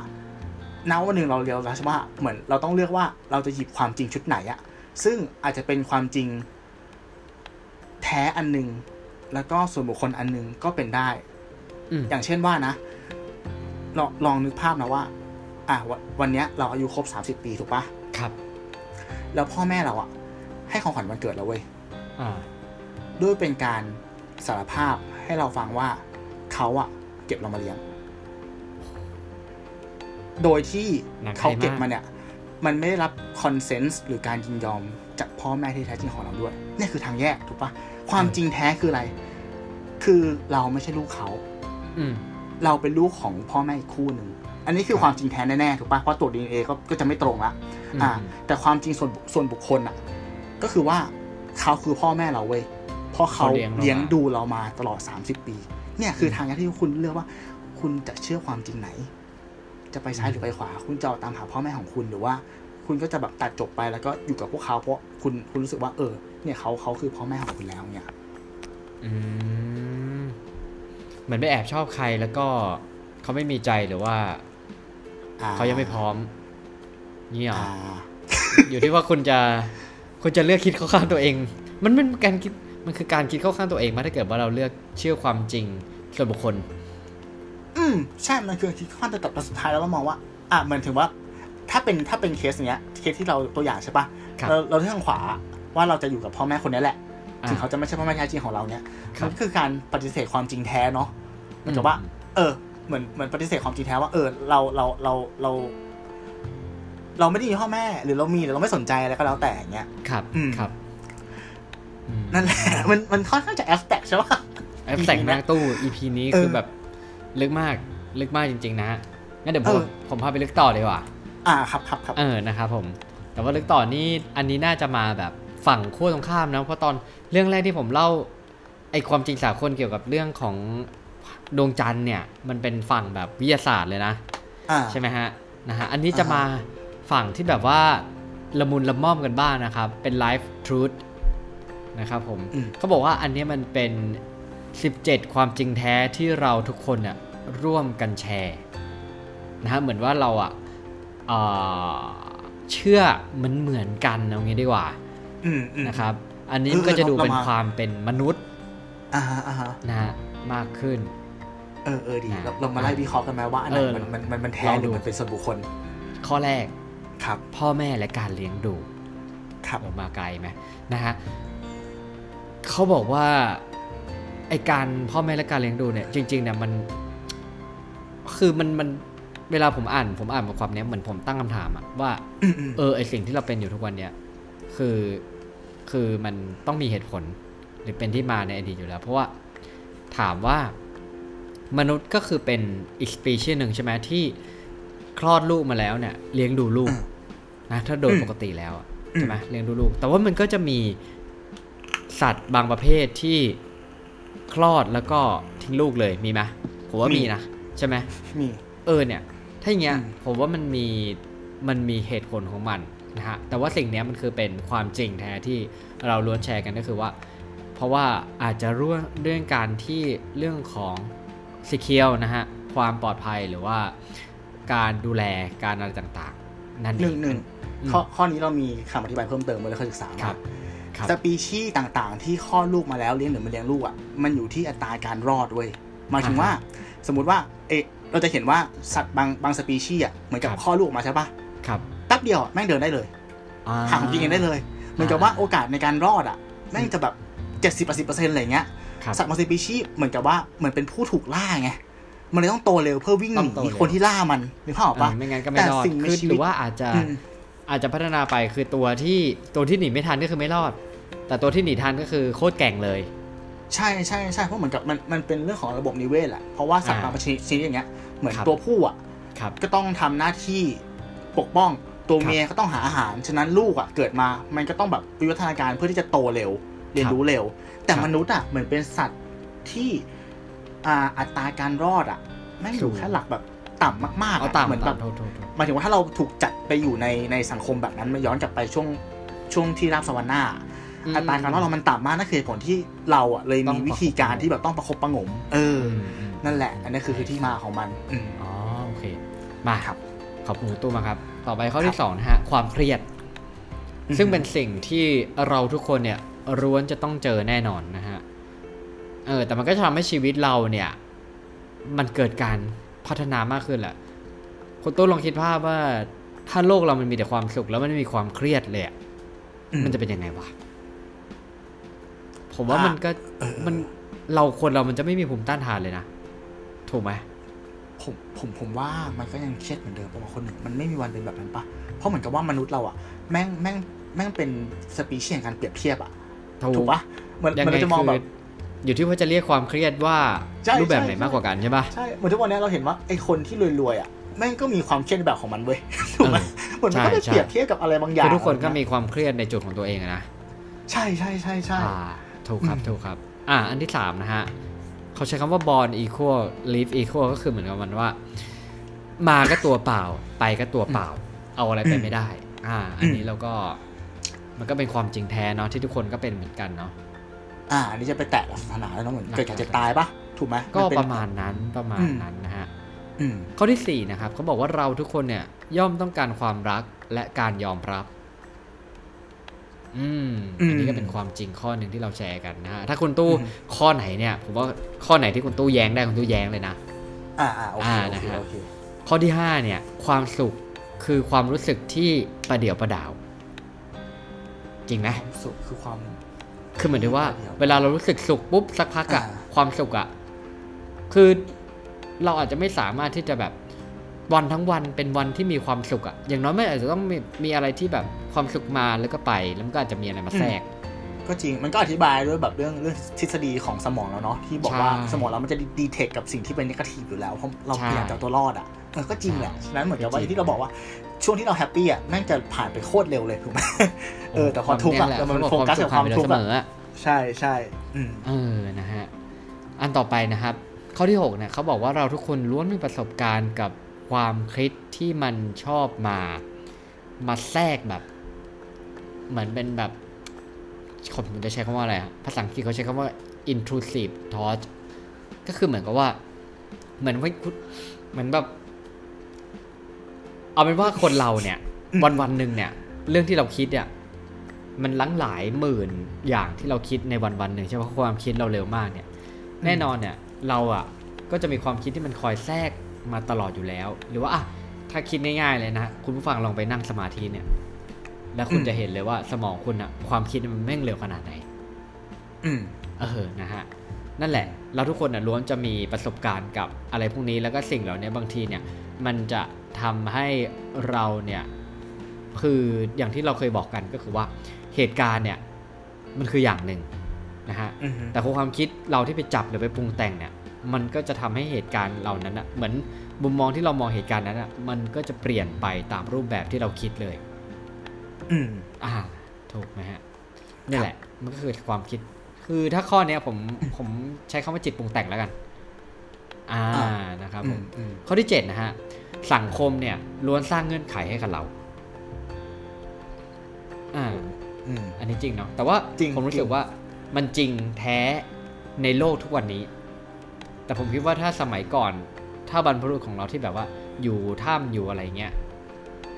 Speaker 1: ณวันหนึ่งเราเรียนรู้ใช่ว่าเหมือนเราต้องเลือกว่าเราจะหยิบความจริงชุดไหนอะซึ่งอาจจะเป็นความจริงแท้อันหนึ่งแล้วก็ส่วนบุคคลอันหนึ่งก็เป็นได้
Speaker 2: อืม
Speaker 1: อย่างเช่นว่านะ ลองลองนึกภาพนะว่า อะวันวันเนี้ยเราอายุครบสามสิบปีถูกปะ
Speaker 2: ครับ
Speaker 1: แล้วพ่อแม่เราอะให้ของขวัญวันเกิดเราเว้ย
Speaker 2: อ่า
Speaker 1: ด้วยเป็นการสารภาพให้เราฟังว่าเขาอะเก็บเรามาเลี้ยง โดยที่
Speaker 2: หนักใจ
Speaker 1: เขาเก็บ
Speaker 2: มาก
Speaker 1: มาเนี่ย มันไม่ได้รับคอนเซนส์หรือการยินยอมจากพ่อแม่ที่แท้จริงของเราด้วยนี่คือทางแยกถูกปะความจริงแท้คืออะไร คือเราไม่ใช่ลูกเขา
Speaker 2: อืม
Speaker 1: เราเป็นลูกของพ่อแม่อีกคู่หนึ่งอันนี้คือความจริงแท้แน่ๆถูกปะเพราะตรวจดีเอก็ก็จะไม่ตรงละ
Speaker 2: อืม
Speaker 1: อ่า แต่ความจริงส่วนส่วนบุคคลอะ ก็คือว่าเขาคือพ่อแม่เราเว้ยเพราะเขา
Speaker 2: เขาเลี้ยงเรา
Speaker 1: เลี้ยง
Speaker 2: มา
Speaker 1: ดูเรามาตลอด30ปี เนี่ยคือทางที่คุณเลือกว่า คุณจะเชื่อความจริงไหน จะไปซ้ายหรือไปขวา คุณจะเอาตามหาพ่อแม่ของคุณหรือว่า คุณก็จะแบบตัดจบไปแล้วก็อยู่กับพวกเขาเพราะคุณคุณรู้สึกว่า เออ เนี่ยเขาเขาคือพ่อแม่ของคุณแล้วเนี่ย
Speaker 2: อืม เหมือนไปแอบชอบใครแล้วก็เขาไม่มีใจหรือว่า
Speaker 1: อ่
Speaker 2: เขายังไม่พร้อมนี่เหรอ
Speaker 1: อ่า
Speaker 2: อยู่ที่ว่าคุณจะคุณจะเลือกคิดเข้าข้างตัวเอง มันเป็นการคิดมันคือการคิดเข้าข้างตัวเองมาถ้าเกิดว่าเราเลือกเชื่อความจริงส่วนบุคคล
Speaker 1: อืมใช่มันคือคิดข้อแต่แต่สุดท้ายแล้วเรามองว่า อะเหมือนถึงว่า ถ้าเป็นถ้าเป็นเคสเนี้ย เคสที่เราตัวอย่างใช่ปะ
Speaker 2: ครับ
Speaker 1: เราเราเลือกทางขวาว่าเราจะอยู่กับพ่อแม่คนนี้แหละ
Speaker 2: อ่า
Speaker 1: ถึงเขาจะไม่ใช่พ่อแม่แท้จริงของเราเนี่ย
Speaker 2: ครับ
Speaker 1: มันก็คือการปฏิเสธความจริงแท้เนาะเหมือนกับว่า เออเหมือนเหมือนปฏิเสธความจริงแท้ว่าเออเราเราเราเรา เราไม่ได้มีพ่อแม่ หรือเรามีหรือเราไม่สนใจอะไรก็แล้วแต่อย่างเงี้ย
Speaker 2: ครับ
Speaker 1: อืม
Speaker 2: ครับอืม
Speaker 1: นั่นแหละมันมันค่อนข้างจะ abstract ใช่ปะ
Speaker 2: แอปแต่ง
Speaker 1: EP
Speaker 2: หน้าตู้ EP นี้
Speaker 1: เออ
Speaker 2: คือแบบลึกมากลึกมากจริง ๆ นะงั้นเดี๋ยวผม
Speaker 1: เออ
Speaker 2: ผมพาไปลึกต่อเลยดีกว่า
Speaker 1: อ่าครับครับครับ
Speaker 2: เออนะครับผม แต่ว่าลึกต่อนี่อันนี้น่าจะมาแบบฝั่งขั้วตรงข้ามนะเพราะตอน เรื่องแรกที่ผมเล่าไอความจริงสากลเกี่ยวกับเรื่องของดวงจันทร์เนี่ย มันเป็นฝั่งแบบวิทยาศาสตร์เลยนะ
Speaker 1: อ่า
Speaker 2: ใช่ไหมฮะนะฮะอันนี้จะ
Speaker 1: อ่าฮะ
Speaker 2: มาฝั่งที่แบบว่าละมุนละม่อมกันบ้างนะครับ เป็น life truth นะครับผม
Speaker 1: อืม
Speaker 2: เขาบอกว่าอันเนี้ยมันเป็น 17 ความจริงแท้ที่เราทุกคนน่ะร่วมกันแชร์นะฮะเหมือนว่าเราอะเอ่อเชื่อเหมือนเหมือนกันเอางี้ดีกว่า
Speaker 1: อืมอืม
Speaker 2: นะครับ อันนี้
Speaker 1: เออ
Speaker 2: ก็จะดู
Speaker 1: เรา
Speaker 2: เป็น
Speaker 1: มา
Speaker 2: ความเป็นมนุษย์
Speaker 1: อ่าฮะอ่าฮะ
Speaker 2: นะฮะมากขึ้น
Speaker 1: เออเออดี
Speaker 2: นะ
Speaker 1: เราเรามาไล่วิเคราะห์กันไหมว่าอันไหน
Speaker 2: เออ
Speaker 1: มันมันมันมันแท้
Speaker 2: ลอง
Speaker 1: ห
Speaker 2: ดู
Speaker 1: รือมันเป็นส่วนบุคคล
Speaker 2: ข้อแรก
Speaker 1: ครับ
Speaker 2: พ่อแม่และการเลี้ยงดู
Speaker 1: ครับ
Speaker 2: ออกมาไกลไหมนะฮะเขาบอกว่าไอการพ่อแม่และการเลี้ยงดูเนี่ยจริงๆเนี่ยมัน คือมันมันเวลาผมอ่าน ผมอ่านบทความเนี้ยเหมือนผมตั้งคำถามอะว่า
Speaker 1: อืมอืม
Speaker 2: เออไอสิ่งที่เราเป็นอยู่ทุกวันเนี้ยคือ คือมันต้องมีเหตุผลหรือเป็นที่มาในอดีตอยู่แล้ว เพราะว่าถามว่ามนุษย์ก็คือเป็นอีกสปีชีส์หนึ่งใช่ไหมที่คลอดลูกมาแล้วเนี่ย เลี้ยงดูลูกนะถ้าโดยปกติแล้วอะใช่ไหมเลี้ยงดูลูก แต่ว่ามันก็จะมีสัตว์บางประเภทที่คลอดแล้วก็ทิ้งลูกเลยมีไหมผมว่ามีนะใช่ไหม
Speaker 1: มี
Speaker 2: เออเนี่ย ถ้าอย่างเงี้ย
Speaker 1: อืม
Speaker 2: ผมว่ามันมีมันมีเหตุผลของมัน นะฮะแต่ว่าสิ่งเนี้ยมันคือเป็นความจริงแท้ที่เราล้วนแชร์กันก็คือว่า เพราะว่าอาจจะเรื่องเรื่องการที่เรื่องของสิเคียวนะฮะความปลอดภัยหรือว่าการดูแลการอะไรต่างๆ นั่น
Speaker 1: ห
Speaker 2: เอ
Speaker 1: นึ่ง
Speaker 2: ง
Speaker 1: หนึ่ง
Speaker 2: อืม
Speaker 1: ข้อข้อนี้เรามีคำอธิบายเพิ่มเติมมาเลยเคยศึกษา
Speaker 2: ครั
Speaker 1: มา
Speaker 2: บครับ
Speaker 1: สปีชีส์ต่างๆ ที่คลอดลูกมาแล้วเลี้ยงหรือไม่เลี้ยงลูกอะมันอยู่ที่อัตราการรอดเว้ยหมายถึงว่า สมมุติว่าเอะเราจะเห็นว่าสัตว์บางบางสปีชีส์อะเหมือนกับ
Speaker 2: ครับ
Speaker 1: คลอดลูกออกมาใช่ปะ
Speaker 2: ครับ
Speaker 1: แป๊บเดียวอะแม่งเดินได้เลย
Speaker 2: อ่
Speaker 1: หาของกินเองได้เลยเหมือนกับว่าโอกาสในการรอดอะแม่งจะแบบเจ็ดสิบแปดสิบเปอร์เซ็นต์อะไรเงี้ย
Speaker 2: ครับ
Speaker 1: สัตว์บางสปีชีส์เหมือนกับว่าเหมือนเป็นผู้ถูกล่าไงมันเลยต้องโตเร็วเพื่อวิ่งห
Speaker 2: ต้องโต
Speaker 1: นี
Speaker 2: เร็ว
Speaker 1: คนที่ล่ามันนึกภาพออกปะ
Speaker 2: อ่าไม่งั้นก็ไม่
Speaker 1: แต่
Speaker 2: รอด
Speaker 1: สิ่งมี
Speaker 2: คือ
Speaker 1: ชีวิต
Speaker 2: หรือว่าอาจจะ
Speaker 1: อืม
Speaker 2: อาจจะพัฒนาไปคือตัวที่ตัวที่หนีไม่ทันก็คือไม่รอด แต่ตัวที่หนีทันก็คือโคตรแกร่งเลย
Speaker 1: ใช่ใช่ใช่เพราะเหมือนกับมันมันเป็นเรื่องของระบบนิเวศแหละเพราะว่าสัตว์
Speaker 2: อ่า
Speaker 1: บางชนิดชนิดอย่างเงี้ยเหมือน
Speaker 2: ครับ
Speaker 1: ตัวผู้อะ
Speaker 2: ครับ
Speaker 1: ก็ต้องทำหน้าที่ปกป้อง ตัวเมียก็ต้องหาอาหาร ฉะนั้นลูกอะเกิดมา มันก็ต้องแบบวิวัฒนาการเพื่อที่จะโตเร็ว เรียนรู้เร็ว แต่
Speaker 2: ครับ
Speaker 1: มนุษย์อะเหมือนเป็นสัตว์ที่อ่าอัตราการรอดอะแม่งอยู่
Speaker 2: สูง
Speaker 1: แค่หลักแบบต่ำมากๆ
Speaker 2: เอา
Speaker 1: อะ
Speaker 2: ตาม
Speaker 1: เหมือนแบ
Speaker 2: ตาม
Speaker 1: บ
Speaker 2: โทษโทษโทษ
Speaker 1: หมายถึงว่าถ้าเราถูกจัดไปอยู่ในในสังคมแบบนั้นมาย้อนกลับไปช่วงช่วงที่ราบสวรรค์หน้า
Speaker 2: อืม
Speaker 1: อัตราการรอดเรามันต่ำมากนั่นคือเหตุผลที่เราอะเลย
Speaker 2: ต้อ
Speaker 1: มี
Speaker 2: ง
Speaker 1: วิธีการที่แบบต้องประคบประหงม เอออ
Speaker 2: มอืม
Speaker 1: นั่นแหละ อันนี้คือคือที่มาของมันอืม
Speaker 2: อ๋อโอเค มา
Speaker 1: ครับ
Speaker 2: ขอบคุณคุณตู้มากครับ ต่อไปข้อ
Speaker 1: ครั
Speaker 2: ที่
Speaker 1: บ
Speaker 2: สองนะฮะความเครียด
Speaker 1: อืม
Speaker 2: ซึ่งเป็นสิ่งที่เราทุกคนเนี่ยร้วนจะต้องเจอแน่นอนนะฮะเออแต่มันก็จะทำให้ชีวิตเราเนี่ย มันเกิดการพัฒนามากขึ้นแหละคุณตู้ลองคิดภาพว่าถ้าโลกเรามันมีแต่ความสุขแล้วมันไม่มีความเครียดเลยอะ
Speaker 1: อื
Speaker 2: มันจะเป็นยังไงวะผมว่า
Speaker 1: อะ
Speaker 2: มันก็
Speaker 1: เออ
Speaker 2: มันเราคนเรามันจะไม่มีภูมิต้านทานเลยนะถูกไหม
Speaker 1: ผมผมผมว่ามันก็ยังเครียดเหมือนเดิมเพราะว่าคนหนึ่งมันไม่มีวันเป็นแบบนั้นปะเพราะเหมือนกับว่ามนุษย์เราอะแม่งแม่งแม่งเป็นสปีชีส์แห่งการเปรียบเทียบอะถูกปะเหมือน
Speaker 2: ยัง
Speaker 1: เหมือน
Speaker 2: ไง
Speaker 1: เราจะมอง
Speaker 2: คื
Speaker 1: แบ
Speaker 2: อบอยู่ที่ว่าจะเรียกความเครียดว่า
Speaker 1: ใช่
Speaker 2: รูปแบบ
Speaker 1: ใช่
Speaker 2: ไหน
Speaker 1: ใช่
Speaker 2: มากกว่ากันใช่ปะ
Speaker 1: ใช่เหมือนทุกวันนี้เราเห็นว่าไอ้คนที่รวยๆอะแม่งก็มีความเครียดในแบบของมันเว้ยถูกไหมเหมือนมันก็ไป
Speaker 2: ใช่
Speaker 1: เปรียบเทียบกับอะไรบางอย่าง
Speaker 2: คือทุกคนก็มีความเครียดในจุดของตัวเองอะนะ
Speaker 1: ใช่ใช่ใช่ใช่
Speaker 2: อ่าถูกครับ
Speaker 1: อืม
Speaker 2: ถูกครับ อ่า อันที่สามนะฮะ เขาใช้คำว่า born equal live equal ก็คือเหมือนกับมันว่า มาก็ตัวเปล่า ไปก็ตัวเปล่า เอาอะไรไปไม่ได้ อ่า อันนี้เราก็มันก็เป็นความจริงแท้เนาะที่ทุกคนก็เป็นเหมือนกันเนาะ
Speaker 1: อ่าอันนี้จะไปแตะหลักศาสนาแล้วเนอะเหมือน
Speaker 2: หลัก
Speaker 1: เกิดแก่เจ็บตายปะถูกไหม
Speaker 2: ก็
Speaker 1: นเป็น
Speaker 2: ประมาณนั้นประมาณ
Speaker 1: อืม
Speaker 2: นั้นนะฮะ
Speaker 1: อืม
Speaker 2: ข้อที่สี่นะครับเขาบอกว่าเราทุกคนเนี่ยย่อมต้องการความรักและการยอมรับ อืม
Speaker 1: อืม
Speaker 2: อันนี้ก็เป็นความจริงข้อหนึ่งที่เราแชร์กันนะฮะถ้าคุณตู้
Speaker 1: อืม
Speaker 2: ข้อไหนเนี่ยผมว่าข้อไหนที่คุณตู้แย้งได้คุณตู้แย้งเลยนะ
Speaker 1: อ่าอ่าโอเค
Speaker 2: อ่า
Speaker 1: โอ
Speaker 2: นะ
Speaker 1: เค
Speaker 2: ฮะ
Speaker 1: โอเค
Speaker 2: ข้อที่ห้าเนี่ย ความสุขคือความรู้สึกที่ประเดี่ยวประดาว จริงไหม
Speaker 1: ความสุขคือความ
Speaker 2: คือเหมือนที่ว่า
Speaker 1: ประเดี่ยว
Speaker 2: เวลาเรารู้สึกสุขปุ๊บสักพักอะ
Speaker 1: อ่า
Speaker 2: ความสุขอะคือเราอาจจะไม่สามารถที่จะแบบ วันทั้งวันเป็นวันที่มีความสุขอะอย่างน้อยไม่อาจจะต้องมีมีอะไรที่แบบความสุขมาแล้วก็ไป แล้วมันก็อาจจะมีอะไรมาแทรก
Speaker 1: ก็จริงมันก็อธิบายด้วยแบบเรื่องเรื่องทฤษฎีของสมองแล้วเนาะที่บอกว่า
Speaker 2: ใช่
Speaker 1: สมองเรามันจะดีเทคกับสิ่งที่เป็นนกาทีฟอยู่แล้วเพราะเรา
Speaker 2: ใช่
Speaker 1: พยายามจะเอาตัวรอดอะเออก็จริงแหละฉะนั้นเหมือนกับว่า
Speaker 2: จริง
Speaker 1: อย่างที่เราบอกว่าช่วงที่เราแฮปปี้อะแม่งจะผ่านไปโคตรเร็วเลยถูกไหมเออแต่พอทุกข์อะ
Speaker 2: เนี่ยแหละ
Speaker 1: แต่มัน
Speaker 2: เขา
Speaker 1: โฟ
Speaker 2: บอก
Speaker 1: กัสกับความ
Speaker 2: ผ่นไป
Speaker 1: ทุกข์
Speaker 2: เส
Speaker 1: อะ
Speaker 2: มออะ
Speaker 1: ใช่ใช่อืม
Speaker 2: เออนะฮะอันต่อไปนะครับ ข้อที่6เนี่ยเขาบอกว่าเราทุกคนล้วนมีประสบการณ์กับ ความคิดที่มันชอบมา มาแทรกแบบ เหมือนเป็นแบบผมจะใช้คำว่าอะไรอะภาษาอังกฤษเขาใช้คำว่า intrusive thought ก็คือเหมือนกับว่า เหมือนว่าเหมือนแบบ เอาเป็นว่าคนเราเนี่ย วันวันหนึ่งเนี่ย เรื่องที่เราคิดเนี่ย มันลังหลายหมื่นอย่างที่เราคิดในวันวันหนึ่งใช่ไหมเพราะความคิดเราเร็วมากเนี่ย แน่นอนเนี่ย เราอะก็จะมีความคิดที่มันคอยแทรก มาตลอดอยู่แล้ว หรือว่าอะถ้าคิดง่ายๆเลยนะ คุณผู้ฟังลองไปนั่งสมาธิเนี่ย แล้วคุณ
Speaker 1: อืม
Speaker 2: จะเห็นเลยว่าสมองคุณอะความคิดมันแม่งเร็วขนาดไหน
Speaker 1: อืม
Speaker 2: เออนะฮะนั่นแหละ เราทุกคนนะล้วนจะมีประสบการณ์กับอะไรพวกนี้แล้วก็สิ่งเหล่านี้บางทีเนี่ย มันจะทำให้เราเนี่ย คืออย่างที่เราเคยบอกกันก็คือว่าเหตุการณ์เนี่ย มันคืออย่างหนึ่งนะฮะ
Speaker 1: อืม
Speaker 2: แต่ความคิดเราที่ไปจับหรือไปปรุงแต่งเนี่ย มันก็จะทำให้เหตุการณ์เหล่านั้นอะเหมือนมุมมองที่เรามองเหตุการณ์นั้นอะมันก็จะเปลี่ยนไปตามรูปแบบที่เราคิดเลย
Speaker 1: อืม
Speaker 2: อ่า ถูกไหมฮะนี่แหละ มันก็คือความคิด คือถ้าข้อเนี้ยผมผมใช้คำว่าจิตปรุงแต่งแล้วกัน อ่า
Speaker 1: อ่า
Speaker 2: นะครับ
Speaker 1: อื
Speaker 2: ผม
Speaker 1: มอืม
Speaker 2: ข้อที่เจ็ดนะฮะสังคมเนี่ยล้วนสร้างเงื่อนไขให้กับเรา อ่า
Speaker 1: อืม
Speaker 2: อันนี้จริงเนาะแต่ว่า
Speaker 1: จริง
Speaker 2: ผมรู้
Speaker 1: จริ
Speaker 2: สึก
Speaker 1: ง
Speaker 2: ว่ามันจริงแท้ในโลกทุกวันนี้ แต่ผมคิดว่าถ้าสมัยก่อน ถ้าบรรพบุรุษของเราที่แบบว่าอยู่ถ้ำอยู่อะไรเงี้ย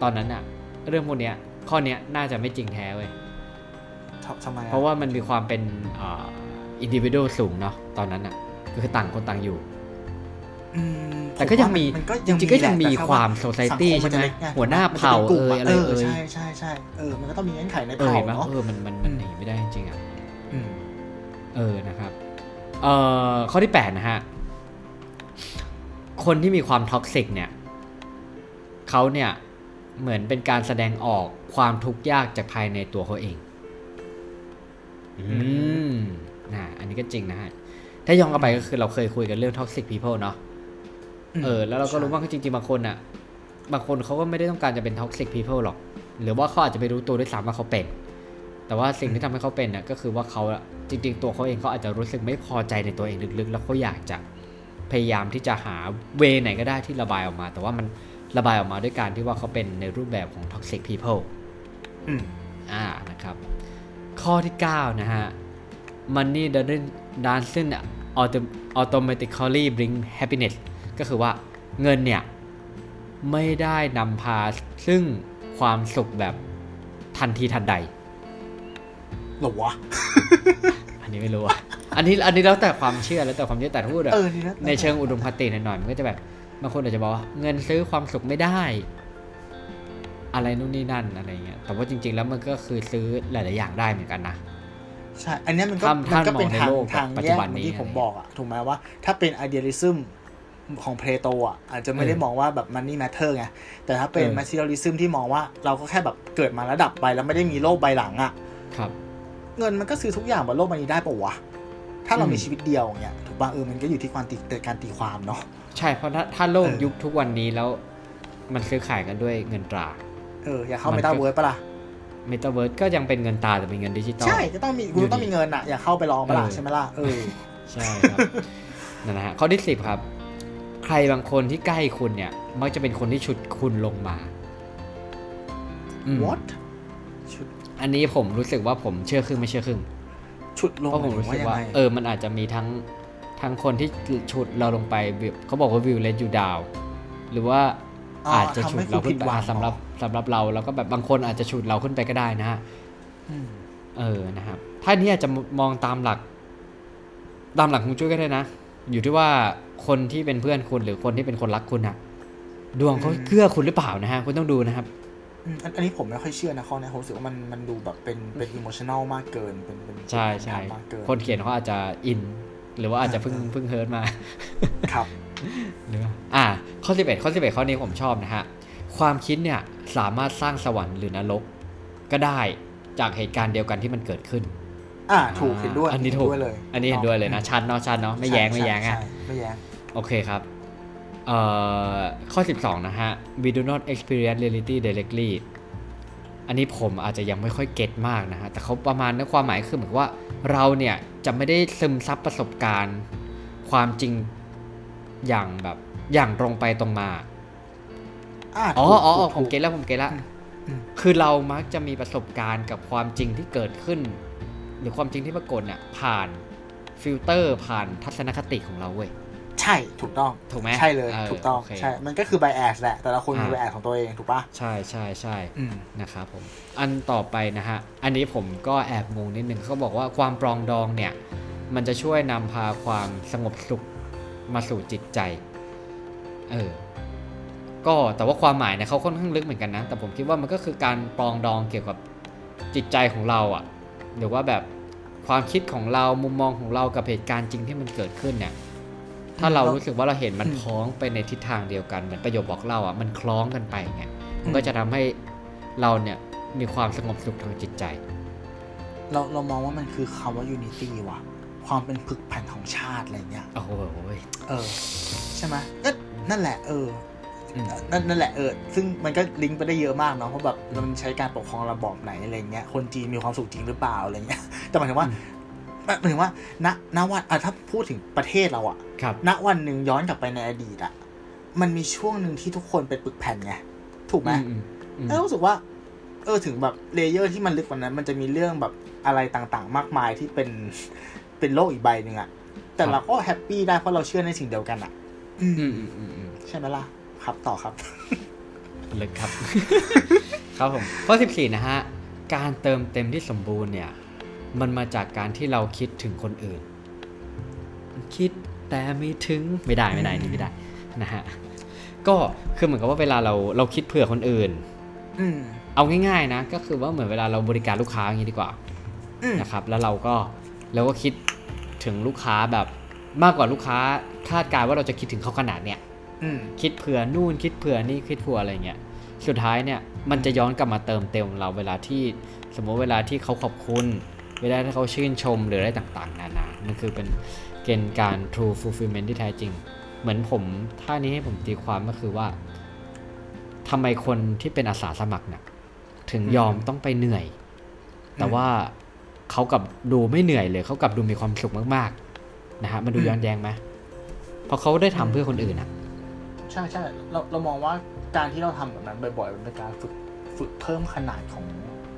Speaker 2: ตอนนั้นอะเรื่องพวกเนี้ยข้อเนี้ยน่าจะไม่จริงแท้เว้ย
Speaker 1: ทำทำไมอ
Speaker 2: เพราะว่ามันมีความเป็นอินดิวิ a l สูงเนาะตอนนั้นอะก็คือต่างคนต่างอยู่
Speaker 1: อืม
Speaker 2: แต่ก็ยังมี
Speaker 1: ผว่า
Speaker 2: จริงๆก็ยังมี
Speaker 1: แหละแต่
Speaker 2: ความ
Speaker 1: สัง
Speaker 2: society
Speaker 1: คมมันจะเล็ก
Speaker 2: ใช่ไหม
Speaker 1: ไง
Speaker 2: หัวหน้าเผ่า
Speaker 1: มันจะป็นกลุ่ม
Speaker 2: เอ่ยอะไรเอ่ย
Speaker 1: ใช่ใช่ใช่เออมันก็ต้องมีเงื่อนไขใน
Speaker 2: เออ
Speaker 1: เผ่า
Speaker 2: เห็นไหม
Speaker 1: เนาะ
Speaker 2: เออมันมันมันหนีไม่ได้จริงๆอะ
Speaker 1: อืม
Speaker 2: เออนะครับ เอ่อข้อที่8นะฮะ คนที่มีความท็อกซิกเนี่ยเขาเนี่ยเหมือนเป็นการแสดงออกความทุกข์ยากจากภายในตัวเขาเอง อืมนะอันนี้ก็จริงนะฮะ ถ้าย้อนกลับไปก็คือเราเคยคุยกันเรื่อง toxic people เนาะ เออ แล้วเราก็รู้ว่าจริงๆ บางคนอะบางคนเขาก็ไม่ได้ต้องการจะเป็น toxic people หรอก หรือว่าเขาอาจจะไม่รู้ตัวด้วยซ้ำว่าเขาเป็น แต่ว่าสิ่งที่ทำให้เขาเป็นน่ะก็คือว่าเขาอะจริง ๆ ตัวเขาเองเขาอาจจะรู้สึกไม่พอใจในตัวเองลึกๆ แล้วเขาอยากจะ พยายามที่จะหาเวไหนก็ได้ที่ระบายออกมา แต่ว่ามันระบายออกมาด้วยการที่ว่าเขาเป็นในรูปแบบของ toxic people
Speaker 1: อืม
Speaker 2: อ่านะครับ ข้อที่ 9 นะฮะ money doesn't doesn't auto- automatically bring happiness ก็คือว่าเงินเนี่ย ไม่ได้นำพาซึ่งความสุขแบบทันทีทันใด
Speaker 1: หรอวะ
Speaker 2: อันนี้ไม่รู้อะ อันนี้อันนี้แล้วแต่ความเชื่อแล้วแต่ความเชื่อแต่ถ้าพูดอะ
Speaker 1: เออดีนะ
Speaker 2: ในเชิงอุดมคติหน่อยๆมันก็จะแบบบางคนอาจจะบอกว่าเงินซื้อความสุขไม่ได้ อะไรนู่นนี่นั่นอะไรเงี้ยแต่ว่าจริง ๆ แล้วมันก็คือซื้อหลายๆอย่างได้เหมือนกันนะ
Speaker 1: ใช่ อันเนี้ยมันก็
Speaker 2: ถ้า
Speaker 1: มันก็เป็น
Speaker 2: ถ้ามองใน
Speaker 1: ทาง
Speaker 2: โลก
Speaker 1: ทาง
Speaker 2: ปัจ
Speaker 1: แย
Speaker 2: จุ
Speaker 1: ก
Speaker 2: บัน
Speaker 1: เหมือน
Speaker 2: นี้
Speaker 1: ที่ผม
Speaker 2: อะไร
Speaker 1: บอกอะถูกไหมว่า ถ้าเป็น idealism ของเพลโตอะอาจจะไม่ได้
Speaker 2: เออ
Speaker 1: มองว่าแบบ money matter ไง แต่ถ้าเป็น
Speaker 2: เออ
Speaker 1: materialism ที่มองว่าเราก็แค่แบบเกิดมาแล้วดับไปแล้วไม่ได้มีโลกใบหลังอะ
Speaker 2: ครับ
Speaker 1: เงินมันก็ซื้อทุกอย่างบนโลกใบนี้ได้ปะวะ ถ้าเรา
Speaker 2: อืม
Speaker 1: มีชีวิตเดียวอย่างเงี้ยถูกป่ะเออมันก็อยู่ที่การตีการตีความเนาะ
Speaker 2: ใช่เพราะถ้าถ้าโลก
Speaker 1: เออ
Speaker 2: ยุคทุกวันนี้แล้วมันซื้อขายกันด้วยเงินตรา
Speaker 1: เออ อยากเข้า
Speaker 2: มัน
Speaker 1: เม
Speaker 2: ก็
Speaker 1: ตาเวิร์ดปะล่ะ
Speaker 2: เมันก็ยังเป็นเงินตราแต่เป็นเงินดิจิตอล
Speaker 1: ใช่ก็ต้องมีคุณต้องมีเงินอะอยากเข้าไปลองปะล่ะ
Speaker 2: เออ
Speaker 1: ใช่ไหมล่ะเออ
Speaker 2: ใช่ครับนั่นนะฮะข้อที่สิบครับ ใครบางคนที่ใกล้คุณเนี่ย มักจะเป็นคนที่ฉุดคุณลงมาอืม
Speaker 1: what ชุด
Speaker 2: อันนี้ผมรู้สึกว่าผมเชื่อครึ่งไม่เชื่อครึ่ง
Speaker 1: ชุดลง
Speaker 2: เพราะผมรู้
Speaker 1: หมาย
Speaker 2: สึ
Speaker 1: ถึ
Speaker 2: ก
Speaker 1: ง
Speaker 2: ว่า
Speaker 1: ยังไง
Speaker 2: เออ มันอาจจะมีทั้งทั้งคนที่ฉุดเราลงไปแบบเขาบอกว่าวิวเลนยูดาวหรือว่าอาจจะฉุดเราขึ้นไปอะสำหรับสำหรับเราแล้วก็แบบบางคนอาจจะฉุดเราขึ้นไปก็ได้นะฮะ
Speaker 1: อืม
Speaker 2: เออนะครับ ถ้านี้อาจจะมองตามหลัก ตามหลักของจุ้ยก็ได้นะ อยู่ที่ว่าคนที่เป็นเพื่อนคุณหรือคนที่เป็นคนรักคุณอะดวงเขาเกื้อคุณหรือเปล่านะฮะคุณต้องดูนะครับ
Speaker 1: อืมอันอันนี้ผมไม่ค่อยเชื่อนะข้อเนี้ยผมรู้สึกว่ามันมันดูแบบเป็นเป็น emotional มากเกินเป็นเป็น
Speaker 2: ใช่ใช่
Speaker 1: มากเกิน
Speaker 2: คนเขียนเขาอาจจะอิน หรือว่าอาจจะเพิ่งเพิ่ง hurt มา
Speaker 1: ครับ
Speaker 2: หรือว่าอ่า ข้อ11ข้อ11ข้อนี้ผมชอบนะฮะ ความคิดเนี่ยสามารถสร้างสวรรค์หรือนรกก็ได้จากเหตุการณ์เดียวกันที่มันเกิดขึ้น
Speaker 1: อ่าถูกเห็นด้วย
Speaker 2: อันนี้
Speaker 1: เห็
Speaker 2: ถูก
Speaker 1: ด้วยเลย
Speaker 2: อันนี้เห็นด้วยเลยนะชัดเนาะชัดเนาะไม่แย้งไม่แย้งอะ
Speaker 1: ใช่ไม่แย้ง
Speaker 2: โอเคครับเอ่อ ข้อ 12 นะฮะ we do not experience reality directly อันนี้ผมอาจจะยังไม่ค่อยเก็ตมากนะฮะ แต่เขาประมาณนั้นความหมายคือเหมือนว่าเราเนี่ยจะไม่ได้ซึมซับประสบการณ์ ความจริงอย่างแบบอย่างตรงไปตรงมา
Speaker 1: อ่า
Speaker 2: อ๋อ
Speaker 1: ถูก
Speaker 2: อ๋อ
Speaker 1: ถู
Speaker 2: อ๋อกผม
Speaker 1: ถูก
Speaker 2: เก็ตแล้วผมเก็ตแล้ว
Speaker 1: อืมอืม
Speaker 2: คือเรามักจะมีประสบการณ์กับความจริงที่เกิดขึ้น หรือความจริงที่ปรากฏเนี่ยผ่านฟิลเตอร์ผ่านทัศนคติของเราเว้ย
Speaker 1: ใช่ถูกต้อง
Speaker 2: ถูกไหม
Speaker 1: ใช่เลย
Speaker 2: เออ
Speaker 1: ถูกต้อง
Speaker 2: โอเค
Speaker 1: ใช่มันก็คือ bias แหละ แต่ละคนมี
Speaker 2: อ่า
Speaker 1: bias ของตัวเองถูกปะ
Speaker 2: ใช่ใช่ใช่
Speaker 1: อืม
Speaker 2: นะครับผมอันต่อไปนะฮะ อันนี้ผมก็แอบงงนิดนึงเขาบอกว่าความปรองดองเนี่ย มันจะช่วยนำพาความสงบสุขมาสู่จิตใจ เออก็แต่ว่าความหมายเนี่ยเขาค่อนข้างลึกเหมือนกันนะ แต่ผมคิดว่ามันก็คือการปรองดองเกี่ยวกับจิตใจของเราอะ่ะหรือว่าแบบความคิดของเรามุมมองของเรากับเหตุการณ์จริงที่มันเกิดขึ้นเนี่ย ถ้าเรารู้สึกว่าเราเห็นมันพ้องไปในทิศทางเดียวกันเหมือนประโยคบอกเล่าอะมันคล้องกันไปเนี่ยมันก็จะทำให้เราเนี่ยมีความสงบสุขทางจิตใจ
Speaker 1: เราเรามองว่ามันคือคำว่า unity ว่ะ ความเป็นผึกแผ่นของชาติอะไรเงี้ย
Speaker 2: โอ้โห
Speaker 1: เออ ใช่ไหมก็นั่นแหละ เออ
Speaker 2: อืม
Speaker 1: นั่นนั่นแหละเออ ซึ่งมันก็ลิงก์ไปได้เยอะมากเนาะเพราะแบบมันใช้การปกครองระบอบไหนอะไรเงี้ยคนจีนมีความสุขจริงหรือเปล่าอะไรเงี้ยแต่หมายถึงว่า หมายถึงว่า ณณวันอะถ้าพูดถึงประเทศเราอะ
Speaker 2: ครับ
Speaker 1: ณวันหนึ่งย้อนกลับไปในอดีตอะมันมีช่วงหนึ่งที่ทุกคนเป็นปึกแผ่นไง ถูกไหม
Speaker 2: อืมอืม
Speaker 1: แล้วรู้สึกว่า เออถึงแบบ layer ที่มันลึกกว่านั้น มันจะมีเรื่องแบบอะไรต่างๆ มากมายที่เป็นเป็นโลกอีกใบหนึ่งอะแต่เราก็ happy ได้เพราะเราเชื่อในสิ่งเดียวกันอะอืม
Speaker 2: อืมอืมอืมอืม
Speaker 1: ใช่ไหมล่ะ ครับต่อครับ
Speaker 2: ลึกครับ ครับผมข้อ14นะฮะ การเติมเต็มที่สมบูรณ์เนี่ย มันมาจากการที่เราคิดถึงคนอื่น คิดแต่ไม่ถึงไม่ได้ไม่ได้นี่ไม่ได้นะฮะก็คือเหมือนกับว่าเวลาเราเราคิดเผื่อคนอื่น
Speaker 1: อืม
Speaker 2: เอาง่ายๆนะก็คือว่าเหมือนเวลาเราบริการลูกค้าอย่างนี้ดีกว่า
Speaker 1: อืม
Speaker 2: นะครับ แล้วเราก็เราก็คิดถึงลูกค้าแบบมากกว่าลูกค้าคาดการณ์ว่าเราจะคิดถึงเขาขนาดเนี้ย
Speaker 1: อืม
Speaker 2: คิดเผื่อนู่นคิดเผื่อนี่คิดเผื่ออะไรเงี้ยสุดท้ายเนี่ยมันจะย้อนกลับมาเติมเต็มเราเวลาที่สมมติเวลาที่เขาขอบคุณ เวลาที่เขาชื่นชมหรืออะไรต่างๆ นานา มันคือเป็นเกณฑ์การ true fulfillment ที่แท้จริง เหมือนผมท่านี้ให้ผมตีความก็คือว่าทำไมคนที่เป็นอาสาสมัครเนี่ยถึงยอมต้องไปเหนื่อย แต่ว่าเขากลับดูไม่เหนื่อยเลย เขากลับดูมีความสุขมากๆ นะฮะ มันดูย้อนแย้งไหมเพราะเขาได้ทำเพื่อคนอื่นอะ
Speaker 1: ใช่ใช่เราเรามองว่าการที่เราทำแบบนั้นบ่อยๆมันเป็นการฝึกฝึกเพิ่มขนาดของ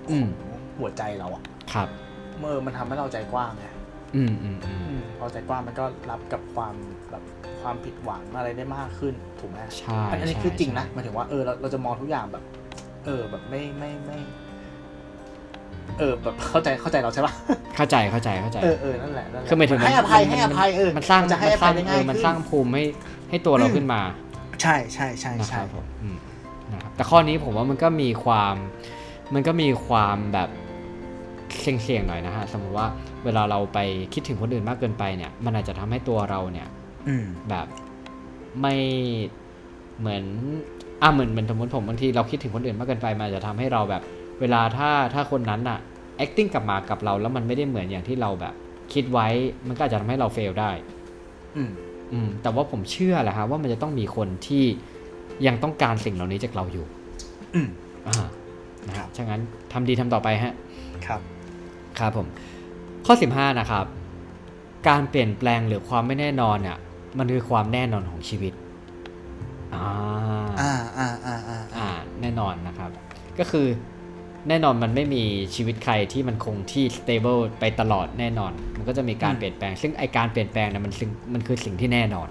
Speaker 2: อืม
Speaker 1: ของหัวใจเราอะ
Speaker 2: ครับ
Speaker 1: เมื่อมันทำให้เราใจกว้างไง
Speaker 2: อืมอืมอืม
Speaker 1: อืมพอใจกว้างมันก็รับกับความแบบความผิดหวังอะไรได้มากขึ้นถูกไหม
Speaker 2: ใช่
Speaker 1: อันนี้
Speaker 2: ใช่
Speaker 1: คือจริงนะ
Speaker 2: ใช่
Speaker 1: หมายถึงว่าเออเราเราจะมองทุกอย่างแบบ เออแบบไม่ไม่ไม่เออแบบเข้าใจเข้าใจเราใช่ปะ
Speaker 2: เข้าใจเข้าใจเข้าใจ
Speaker 1: เออเออนั่นแหละนั่นแหละ
Speaker 2: คือหมายถึง
Speaker 1: ให้อภัย
Speaker 2: มัน
Speaker 1: ให้อภัยเออ
Speaker 2: มันสร้าง
Speaker 1: จะให้อ
Speaker 2: มันส
Speaker 1: ภั
Speaker 2: ร้ายง
Speaker 1: ได้
Speaker 2: เอ
Speaker 1: ง่าย
Speaker 2: อมัน
Speaker 1: ขึ้น
Speaker 2: สร้างภูมิให้ให้ตัวเราขึ้นมา
Speaker 1: ใช่ใช่ใช่
Speaker 2: นะค
Speaker 1: ใช่
Speaker 2: รับผมอืมนะครับแต่ข้อนี้ผมว่ามันก็มีความ มันก็มีความแบบ เสี่ยงๆหน่อยนะฮะสมมติว่าเวลาเราไปคิดถึงคนอื่นมากเกินไปเนี่ย มันอาจจะทำให้ตัวเราเนี่ย
Speaker 1: อืม
Speaker 2: แบบไม่เหมือนอะเหมือนเหมือนสมมติผมบางทีเราคิดถึงคนอื่นมากเกินไปมันอาจจะทำให้เราแบบ เวลาถ้าถ้าคนนั้นอะ acting กลับมากับเราแล้วมันไม่ได้เหมือนอย่างที่เราแบบ คิดไว้มันก็อาจจะทำให้เราเฟลได้
Speaker 1: อืม
Speaker 2: อืมแต่ว่าผมเชื่อแหละฮะว่ามันจะต้องมีคนที่ยังต้องการสิ่งเหล่านี้จากเราอยู่
Speaker 1: อืม
Speaker 2: อ่านะครับฉะนั้นทำดีทำต่อไปฮะ
Speaker 1: ครับ
Speaker 2: ครับผมข้อ 15 นะครับ การเปลี่ยนแปลงหรือความไม่แน่นอนอะมันคือความแน่นอนของชีวิตอ่า
Speaker 1: อ่าอ่าอ่าอ่า
Speaker 2: อ่าแน่นอนนะครับ ก็คือแน่นอนมันไม่มีชีวิตใครที่มันคงที่ stable ไปตลอดแน่นอน มันก็จะมีการเปลี่ยนแปลง ซึ่งไอการเปลี่ยนแปลงเนี่ยมันซึ่งมันคือสิ่งที่แน่นอน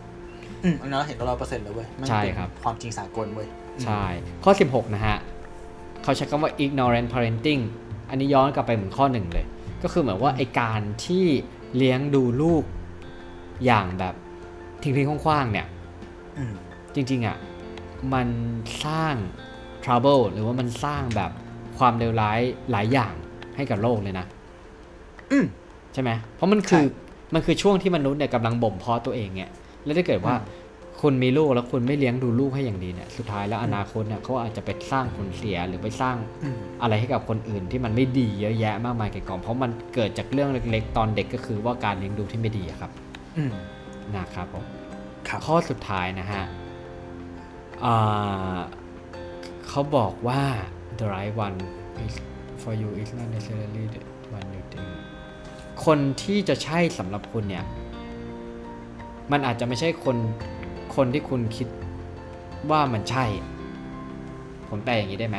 Speaker 1: อืมอันนั้นเราเห็นร้อยเปอร์เซ็นต์เลยเว้ยมัน
Speaker 2: ใช่
Speaker 1: เป็น
Speaker 2: ครับ
Speaker 1: ความจริงสากลเว้ย
Speaker 2: ใช่ ข้อ 16 นะฮะ เขาใช้คำว่า ignorant parenting อันนี้ย้อนกลับไปเหมือนข้อหนึ่งเลย ก็คือเหมือนว่าไอการที่เลี้ยงดูลูกอย่างแบบทิ้งๆคว้างๆเนี่ย
Speaker 1: อืม
Speaker 2: จริง ๆอะมันสร้าง trouble หรือว่ามันสร้างแบบความเลวร้ายหลายอย่างให้กับโลกเลยนะ
Speaker 1: อืม
Speaker 2: ใช่ไหมเพราะมันคือ
Speaker 1: ใช่
Speaker 2: มันคือช่วงที่มนุษย์เนี่ยกำลังบ่มเพาะตัวเองเนี่ยแล้วถ้าเกิดว่า
Speaker 1: อืม
Speaker 2: คุณมีลูกแล้วคุณไม่เลี้ยงดูลูกให้อย่างดีเนี่ยสุดท้ายแล้วอนาคตเนี่ยเขาอาจจะไปสร้างผลเสียหรือไปสร้าง
Speaker 1: อืม
Speaker 2: อะไรให้กับคนอื่นที่มันไม่ดีเยอะแยะมากมายแก่กองเพราะมันเกิดจากเรื่องเล็กๆ ตอนเด็กก็คือว่าการเลี้ยงดูที่ไม่ดีอะครับ
Speaker 1: อืม
Speaker 2: นะครับผม
Speaker 1: ครับ
Speaker 2: ข้อสุดท้ายนะฮะอ่าเขาบอกว่า the right one is for you is not necessarily the one you think คนที่จะใช่สำหรับคุณเนี่ย มันอาจจะไม่ใช่คน คนที่คุณคิดว่ามันใช่ ผมแปลอย่างนี้ได้ไหม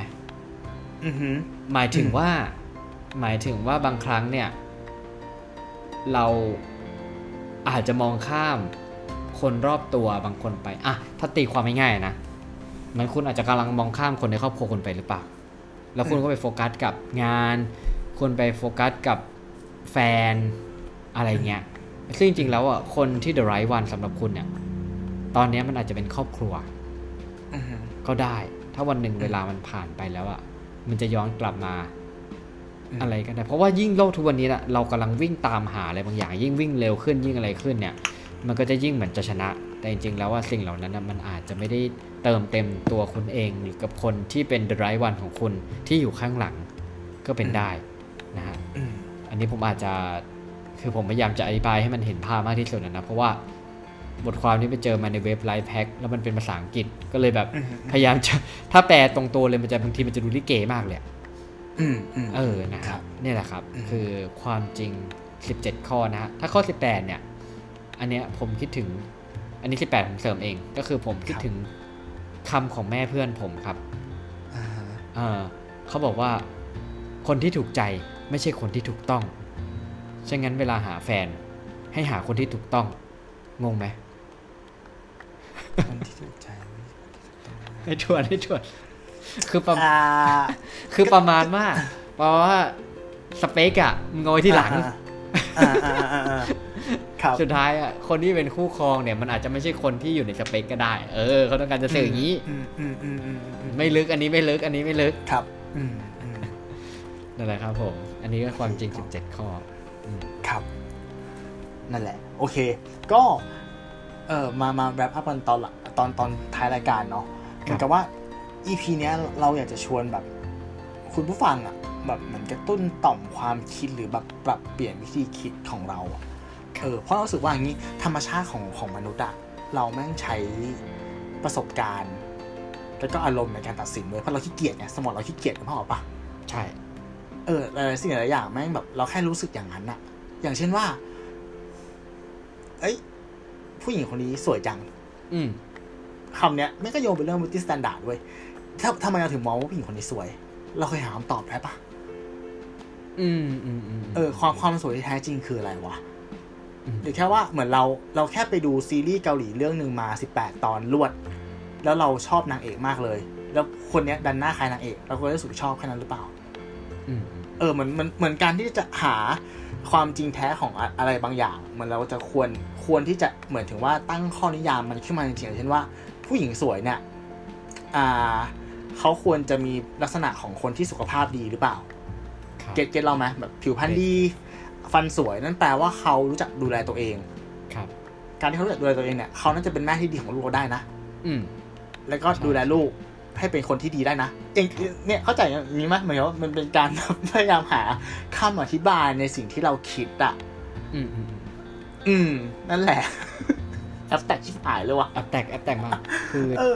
Speaker 1: อือหือ
Speaker 2: หมายถึง
Speaker 1: อืม
Speaker 2: ว่า หมายถึงว่าบางครั้งเนี่ย เราอาจจะมองข้ามคนรอบตัวบางคนไปอะถ้าตีความง่ายๆนะเหมันคุณอาจจะกำลังมองข้ามคนในครอบครัวคุณไปหรือเปล่า แล้วคุณก็ไปโฟกัสกับงาน คุณไปโฟกัสกับแฟนอะไรเงี้ย ซึ่งจริงๆแล้วอะ คนที่ the right one สำหรับคุณเนี่ย ตอนเนี้ยมันอาจจะเป็นครอบครัว
Speaker 1: อือหือ
Speaker 2: ก็ได้ ถ้าวันหนึ่งเวลามันผ่านไปแล้วอะมันจะย้อนกลับมา
Speaker 1: อืม
Speaker 2: อะไรก็ได้ เพราะว่ายิ่งโลกทุกวันนี้นะเรากำลังวิ่งตามหาอะไรบางอย่าง ยิ่งวิ่งเร็วขึ้นยิ่งอะไรขึ้นเนี่ย มันก็จะยิ่งเหมือนจะชนะ แต่จริงๆแล้วว่าสิ่งเหล่านั้นนะมันอาจจะไม่ได้เติมเต็มตัวคุณเองหรือกับคนที่เป็น the right one ของคุณที่อยู่ข้างหลังก็เป็นได้นะฮะ
Speaker 1: อืม
Speaker 2: อันนี้ผมอาจจะคือผมพยายามจะอธิบายให้มันเห็นภาพมากที่สุดนะนะเพราะว่า บทความที่ไปเจอมาในเว็บไลฟ์แพ็คแล้วมันเป็นภาษาอังกฤษก็เลยแบบ
Speaker 1: อืม
Speaker 2: พยายามจะถ้าแปลตรงตัวเลยมันจะบางทีมันจะดูลิเกมากเลยอะ
Speaker 1: อืมอืม
Speaker 2: เออนะครับเนี่ยแหละครับ
Speaker 1: อืม
Speaker 2: คือความจริง 17 ข้อนะฮะถ้าข้อ 18 เนี่ย อันเนี้ยผมคิดถึง อันนี้ 18 ผมเสริมเอง ก็คือผมคิดถึงคำของแม่เพื่อนผมครับ
Speaker 1: อ่าฮะ
Speaker 2: เออเขาบอกว่าคนที่ถูกใจไม่ใช่คนที่ถูกต้องฉะนั้นเวลาหาแฟนให้หาคนที่ถูกต้อง งงไหม
Speaker 1: คนที่ถูกใจ
Speaker 2: ให้ชวนให้ชวนคือประ
Speaker 1: อ่า
Speaker 2: คือประมาณว่าเพราะว่าสเปกอะมึงเอาไว้ที่หลัง
Speaker 1: อ่าอ่าอ่าอ่าอ่าครับ
Speaker 2: สุดท้ายอะคนที่เป็นคู่ครองเนี่ย มันอาจจะไม่ใช่คนที่อยู่ในสเปกก็ได้ เออเขาต้องการจะสื่ออย่างนี้
Speaker 1: อืมอืมอืมอืมอืม
Speaker 2: ไม่ลึกอันนี้ไม่ลึกอันนี้ไม่ลึก
Speaker 1: ครับอืมอืม
Speaker 2: นั่นแหละครับ ผม อันนี้ก็ความจริง 17 ข้ออืม
Speaker 1: ครับ นั่นแหละ โอเค ก็ เออมามาแรปอัพกันตอนหลังตอนตอนท้ายรายการเนาะเหมือนกับว่า EP เนี้ยเราอยากจะชวนแบบคุณผู้ฟังอะแบบเหมือนกระตุ้นต่อมความคิดหรือแบบปรับเปลี่ยนวิธีคิดของเราอะเออเพราะเรารู้สึกว่าอย่างนี้ธรรมชาติของของมนุษย์อะเราแม่งใช้ประสบการณ์ แล้วก็อารมณ์ในการตัดสินเลยเพราะเราขี้เกียจไงสมองเราขี้เกียจนึกภาพออกปะ
Speaker 2: ใช่
Speaker 1: เออหลายๆสิ่งหลายๆอย่างแม่งแบบ เราแค่รู้สึกอย่างนั้นอะอย่างเช่นว่า เอ้ย ผู้หญิงคนนี้สวยจัง
Speaker 2: อืม
Speaker 1: คำเนี้ยไม่ก็โยงเป็นเรื่อง beauty standard เว้ยถ้าทำไมเราถึงมองว่าผู้หญิงคนนี้สวย เราเคยหาคำตอบได้ปะ
Speaker 2: อืมอืมอืม
Speaker 1: เออ ความความสวยที่แท้จริงคืออะไรวะ
Speaker 2: อืม
Speaker 1: หรือแค่ว่าเหมือนเราเราแค่ไปดูซีรีส์เกาหลีเรื่องหนึ่งมา18ตอนรวด แล้วเราชอบนางเอกมากเลย แล้วคนเนี้ยดันหน้าคล้ายนางเอก เราก็รู้สึกชอบแค่นั้นหรือเปล่า
Speaker 2: อืม
Speaker 1: เออเหมือนเหมือนเหมือนการที่จะหา ความจริงแท้ของอะอะไรบางอย่างเหมือนเราจะควรควรที่จะเหมือนถึงว่าตั้งข้อนิยามมันขึ้นมาจริงๆอย่างเช่นว่า ผู้หญิงสวยเนี่ยอ่าเขาควรจะมีลักษณะของคนที่สุขภาพดีหรือเปล่า
Speaker 2: ครับ
Speaker 1: get get เราไหมแบบผิวพรรณดี ฟันสวยนั่นแปลว่าเขารู้จักดูแลตัวเอง
Speaker 2: ครับ
Speaker 1: การที่เขารู้จักดูแลตัวเองเนี่ยเขาน่าจะเป็นแม่ที่ดีของลูกเราได้นะ
Speaker 2: อืม
Speaker 1: แล้วก็ดูแลลูก ให้เป็นคนที่ดีได้นะเองเนี่ยเข้าใจอย่างนี้ไหมเหมือนว่ามันเป็นการพยายามหาคำอธิบายในสิ่งที่เราคิดอะ
Speaker 2: อืมอืมอืม
Speaker 1: อืม นั่นแหละ abstract ชิบหายเลยว่ะ
Speaker 2: abstract abstract มากคือ
Speaker 1: เออ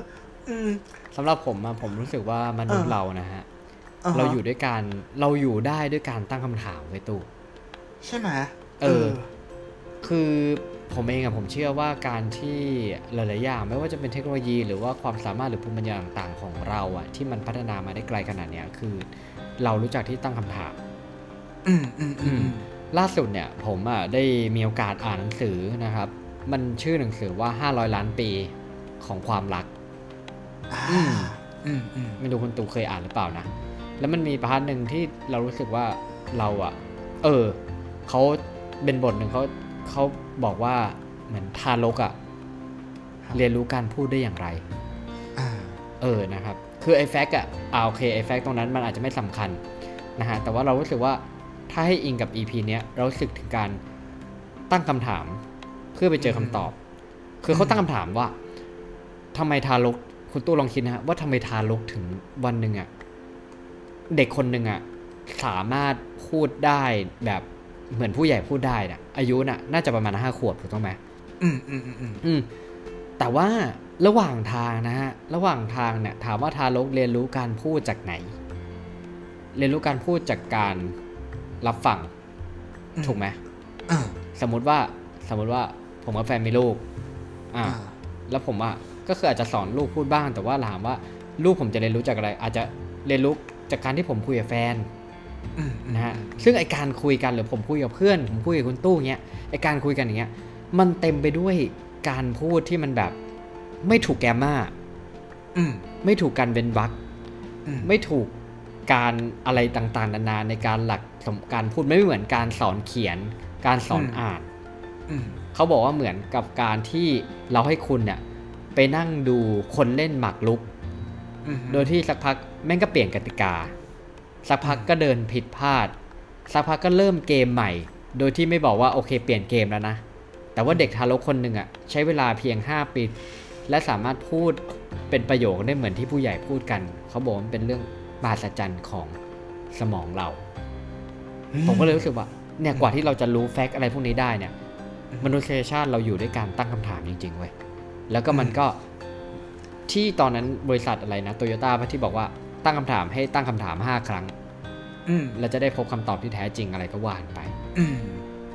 Speaker 1: อืม
Speaker 2: สำหรับผมอะผมรู้สึกว่ามนุษย์
Speaker 1: เออ
Speaker 2: เรานะฮะ
Speaker 1: ฮะ
Speaker 2: เราอยู่ด้วยการเราอยู่ได้ด้วยการตั้งคำถามไว้ตู้
Speaker 1: ใช่ไหม
Speaker 2: เออ คือ ผมเองอะผมเชื่อว่าการที่หลาย ๆ อย่าง ไม่ว่าจะเป็นเทคโนโลยี หรือว่าความสามารถหรือภูมิปัญญาต่าง ๆ ของเราอะที่มันพัฒนามาได้ไกลขนาดเนี้ยคือ เรารู้จักที่ตั้งคำถาม
Speaker 1: อืมอืมอืมอืม
Speaker 2: ล่าสุดเนี่ย ผมอะได้มีโอกาสอ่านหนังสือนะครับ มันชื่อหนังสือว่า 500 ล้านปีของความรัก
Speaker 1: อ่า
Speaker 2: อืม
Speaker 1: อืมอืม
Speaker 2: ไม่รู้คุณตูเคยอ่านหรือเปล่านะ แล้วมันมี part หนึ่งที่เรารู้สึกว่าเราอะเออเขาเป็นบทหนึ่งเขาเขา บอกว่าเหมือนทารกอะเรียนรู้การพูดได้อย่างไร
Speaker 1: อ่า
Speaker 2: เออนะครับ คือไอ้ fact อะอ่าโอเคไอ้ fact ตรงนั้นมันอาจจะไม่สำคัญนะฮะแต่ว่าเรารู้สึกว่าถ้าให้อิงกับ EP เนี้ยเรารู้สึกถึงการตั้งคำถามเพื่อไปเจอคำตอบ คือเขาตั้งคำถามว่าทำไมทารกคุณตู้ลองคิดนะฮะว่าทำไมทารกถึงวันหนึ่งอะเด็กคนหนึ่งอะสามารถพูดได้แบบ เหมือนผู้ใหญ่พูดได้นะอายุน่ะน่าจะประมาณห้าขวบถูกต้องไหม
Speaker 1: อืมอืมอืมอืม
Speaker 2: อืมแต่ว่าระหว่างทางนะฮะระหว่างทางเนี่ยถามว่าทารกเรียนรู้การพูดจากไหน เรียนรู้การพูดจากการรับฟังถูกไหม
Speaker 1: อ่า
Speaker 2: สมมุติว่าสมมุติว่าผมกับแฟนมีลูกอ่า
Speaker 1: อ่า
Speaker 2: แล้วผมอะก็คืออาจจะสอนลูกพูดบ้าง แต่ว่าถามว่า ลูกผมจะเรียนรู้จากอะไร อาจจะเรียนรู้จากการที่ผมคุยกับแฟน
Speaker 1: อืม
Speaker 2: นะฮะซึ่งไอการคุยกันหรือผมคุยกับเพื่อนผมคุยกับคุณตู้เงี้ยไอการคุยกันอย่างเงี้ย มันเต็มไปด้วยการพูดที่มันแบบ ไม่ถูกแกมมา
Speaker 1: อืม
Speaker 2: ไม่ถูกการเป็นวัก
Speaker 1: อืม
Speaker 2: ไม่ถูกการอะไรต่างๆ นานาในการหลักสมการพูดไม่เหมือนการสอนเขียน การสอนอ่าน
Speaker 1: อืม
Speaker 2: เขาบอกว่าเหมือนกับการที่เราให้คุณเนี่ยไปนั่งดูคนเล่นหมากรุก
Speaker 1: อืม
Speaker 2: โดยที่สักพักแม่งก็เปลี่ยนกติกา สักพักก็เดินผิดพลาด สักพักก็เริ่มเกมใหม่ โดยที่ไม่บอกว่าโอเคเปลี่ยนเกมแล้วนะ แต่ว่าเด็กทารกคนหนึ่งอะใช้เวลาเพียง 5 ปี และสามารถพูดเป็นประโยคได้เหมือนที่ผู้ใหญ่พูดกัน เขาบอกมันเป็นเรื่องมหัศจรรย์ของสมองเรา ผมก็เลยรู้สึกว่าเนี่ยกว่าที่เราจะรู้แฟกต์อะไรพวกนี้ได้เนี่ย มนุษยชาติเราอยู่ด้วยการตั้งคำถามจริงๆเว้ยแล้วก็มันก็ที่ตอนนั้นบริษัทอะไรนะโตโยต้าที่บอกว่า ตั้งคำถามให้ตั้งคำถาม5ครั้ง
Speaker 1: อืม
Speaker 2: แล้วจะได้พบคำตอบที่แท้จริงอะไรก็ว่านไป
Speaker 1: อืม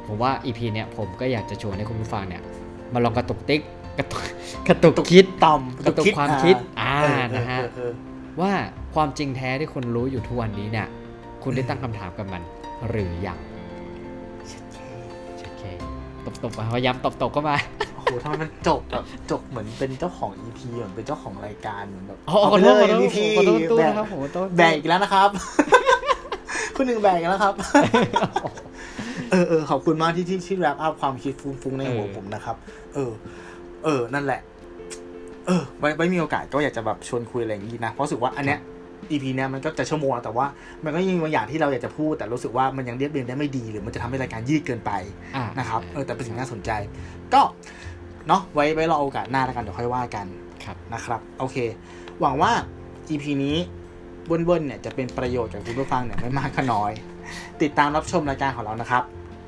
Speaker 2: ผมว่า EP เนี่ยผมก็อยากจะชวนให้คุณผู้ฟังเนี่ย มาลองกระตุกติ๊กกระตุกกระตุกคิด
Speaker 1: ต่อม
Speaker 2: กระตุกความคิด อ่า
Speaker 1: เออ
Speaker 2: นะฮะ
Speaker 1: เออเออ
Speaker 2: ว่าความจริงแท้ที่คุณรู้อยู่ทุกวันนี้เนี่ย คุณได้ตั้งคำถามกับมัน หรือยังโอเคตบๆมาพยายามตบๆก็มา
Speaker 1: โอ้โหทำไมมันจบแบบจบเหมือนเป็นเจ้าของ EP เหมือนเป็นเจ้าของรายการเหมือนแบบ
Speaker 2: อ๋อขอโทษขอโทษ
Speaker 1: MVP
Speaker 2: ขอโทษตู้
Speaker 1: แบก
Speaker 2: นะครับผมขอโทษ
Speaker 1: แบกอีกแล้วนะครับ คุณหนึ่งแบกอีกแล้วครับ เออเออขอบคุณมากที่ที่ที่แรปอัพความคิดฟุ้งๆในหัวผมนะครับ เออ เออ นั่นแหละ เออไว้ไว้มีโอกาสก็อยากจะแบบชวนคุยอะไรอย่างนี้นะ เพราะรู้สึกว่าอันเนี้ย EP เนี้ยมันก็จะชั่วโมงแล้วแต่ว่ามันก็ยังมีบางอย่างที่เราอยากจะพูด แต่รู้สึกว่ามันยังเรียบเรียงได้ไม่ดี หรือมันจะทำให้รายการยืดเกินไป
Speaker 2: อ่า
Speaker 1: นะครับเออแต่เป็นสิ่งน่าสนใจ ก็ เนาะไว้ไว้รอโอกาสหน้าแล้วกันเดี๋ยวค่อยว่ากัน
Speaker 2: ครับนะครับ
Speaker 1: โอเค หวังว่า EP นี้เบิ้ลๆเนี่ยจะเป็นประโยชน์กับคุณผู้ฟังเนี่ยไม่มากก็น้อย ติดตามรับชมรายการของเรานะครับ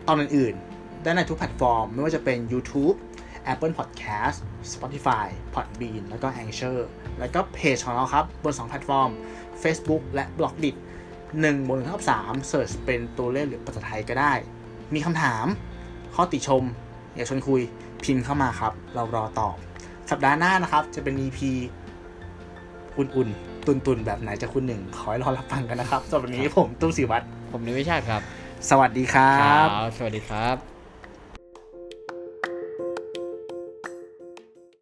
Speaker 1: ตอนอื่นๆ ได้ในทุกแพลตฟอร์ม ไม่ว่าจะเป็น YouTube Apple Podcast Spotify Podbean แล้วก็ Anchor แล้วก็เพจของเราครับ บน 2 แพลตฟอร์ม Facebook และ b l o g d i t 1 บนทับ3 search เป็นตัวเลขหรือภาษาไทยก็ได้ มีคำถาม ข้อติชม อยากชวนคุย พิมพ์เข้ามาครับ เรารอตอบ สัปดาห์หน้านะครับ จะเป็น EP อุ่นๆ ตุนๆ แบบไหนจะคุณหนึ่ง ขอให้รอรับฟังกันนะครับสำหรับวันนี้ผมตุ้มศิวัตร
Speaker 2: ผมนิวิชาติครับ
Speaker 1: สวัสดีครับ
Speaker 2: สวัสดีครับ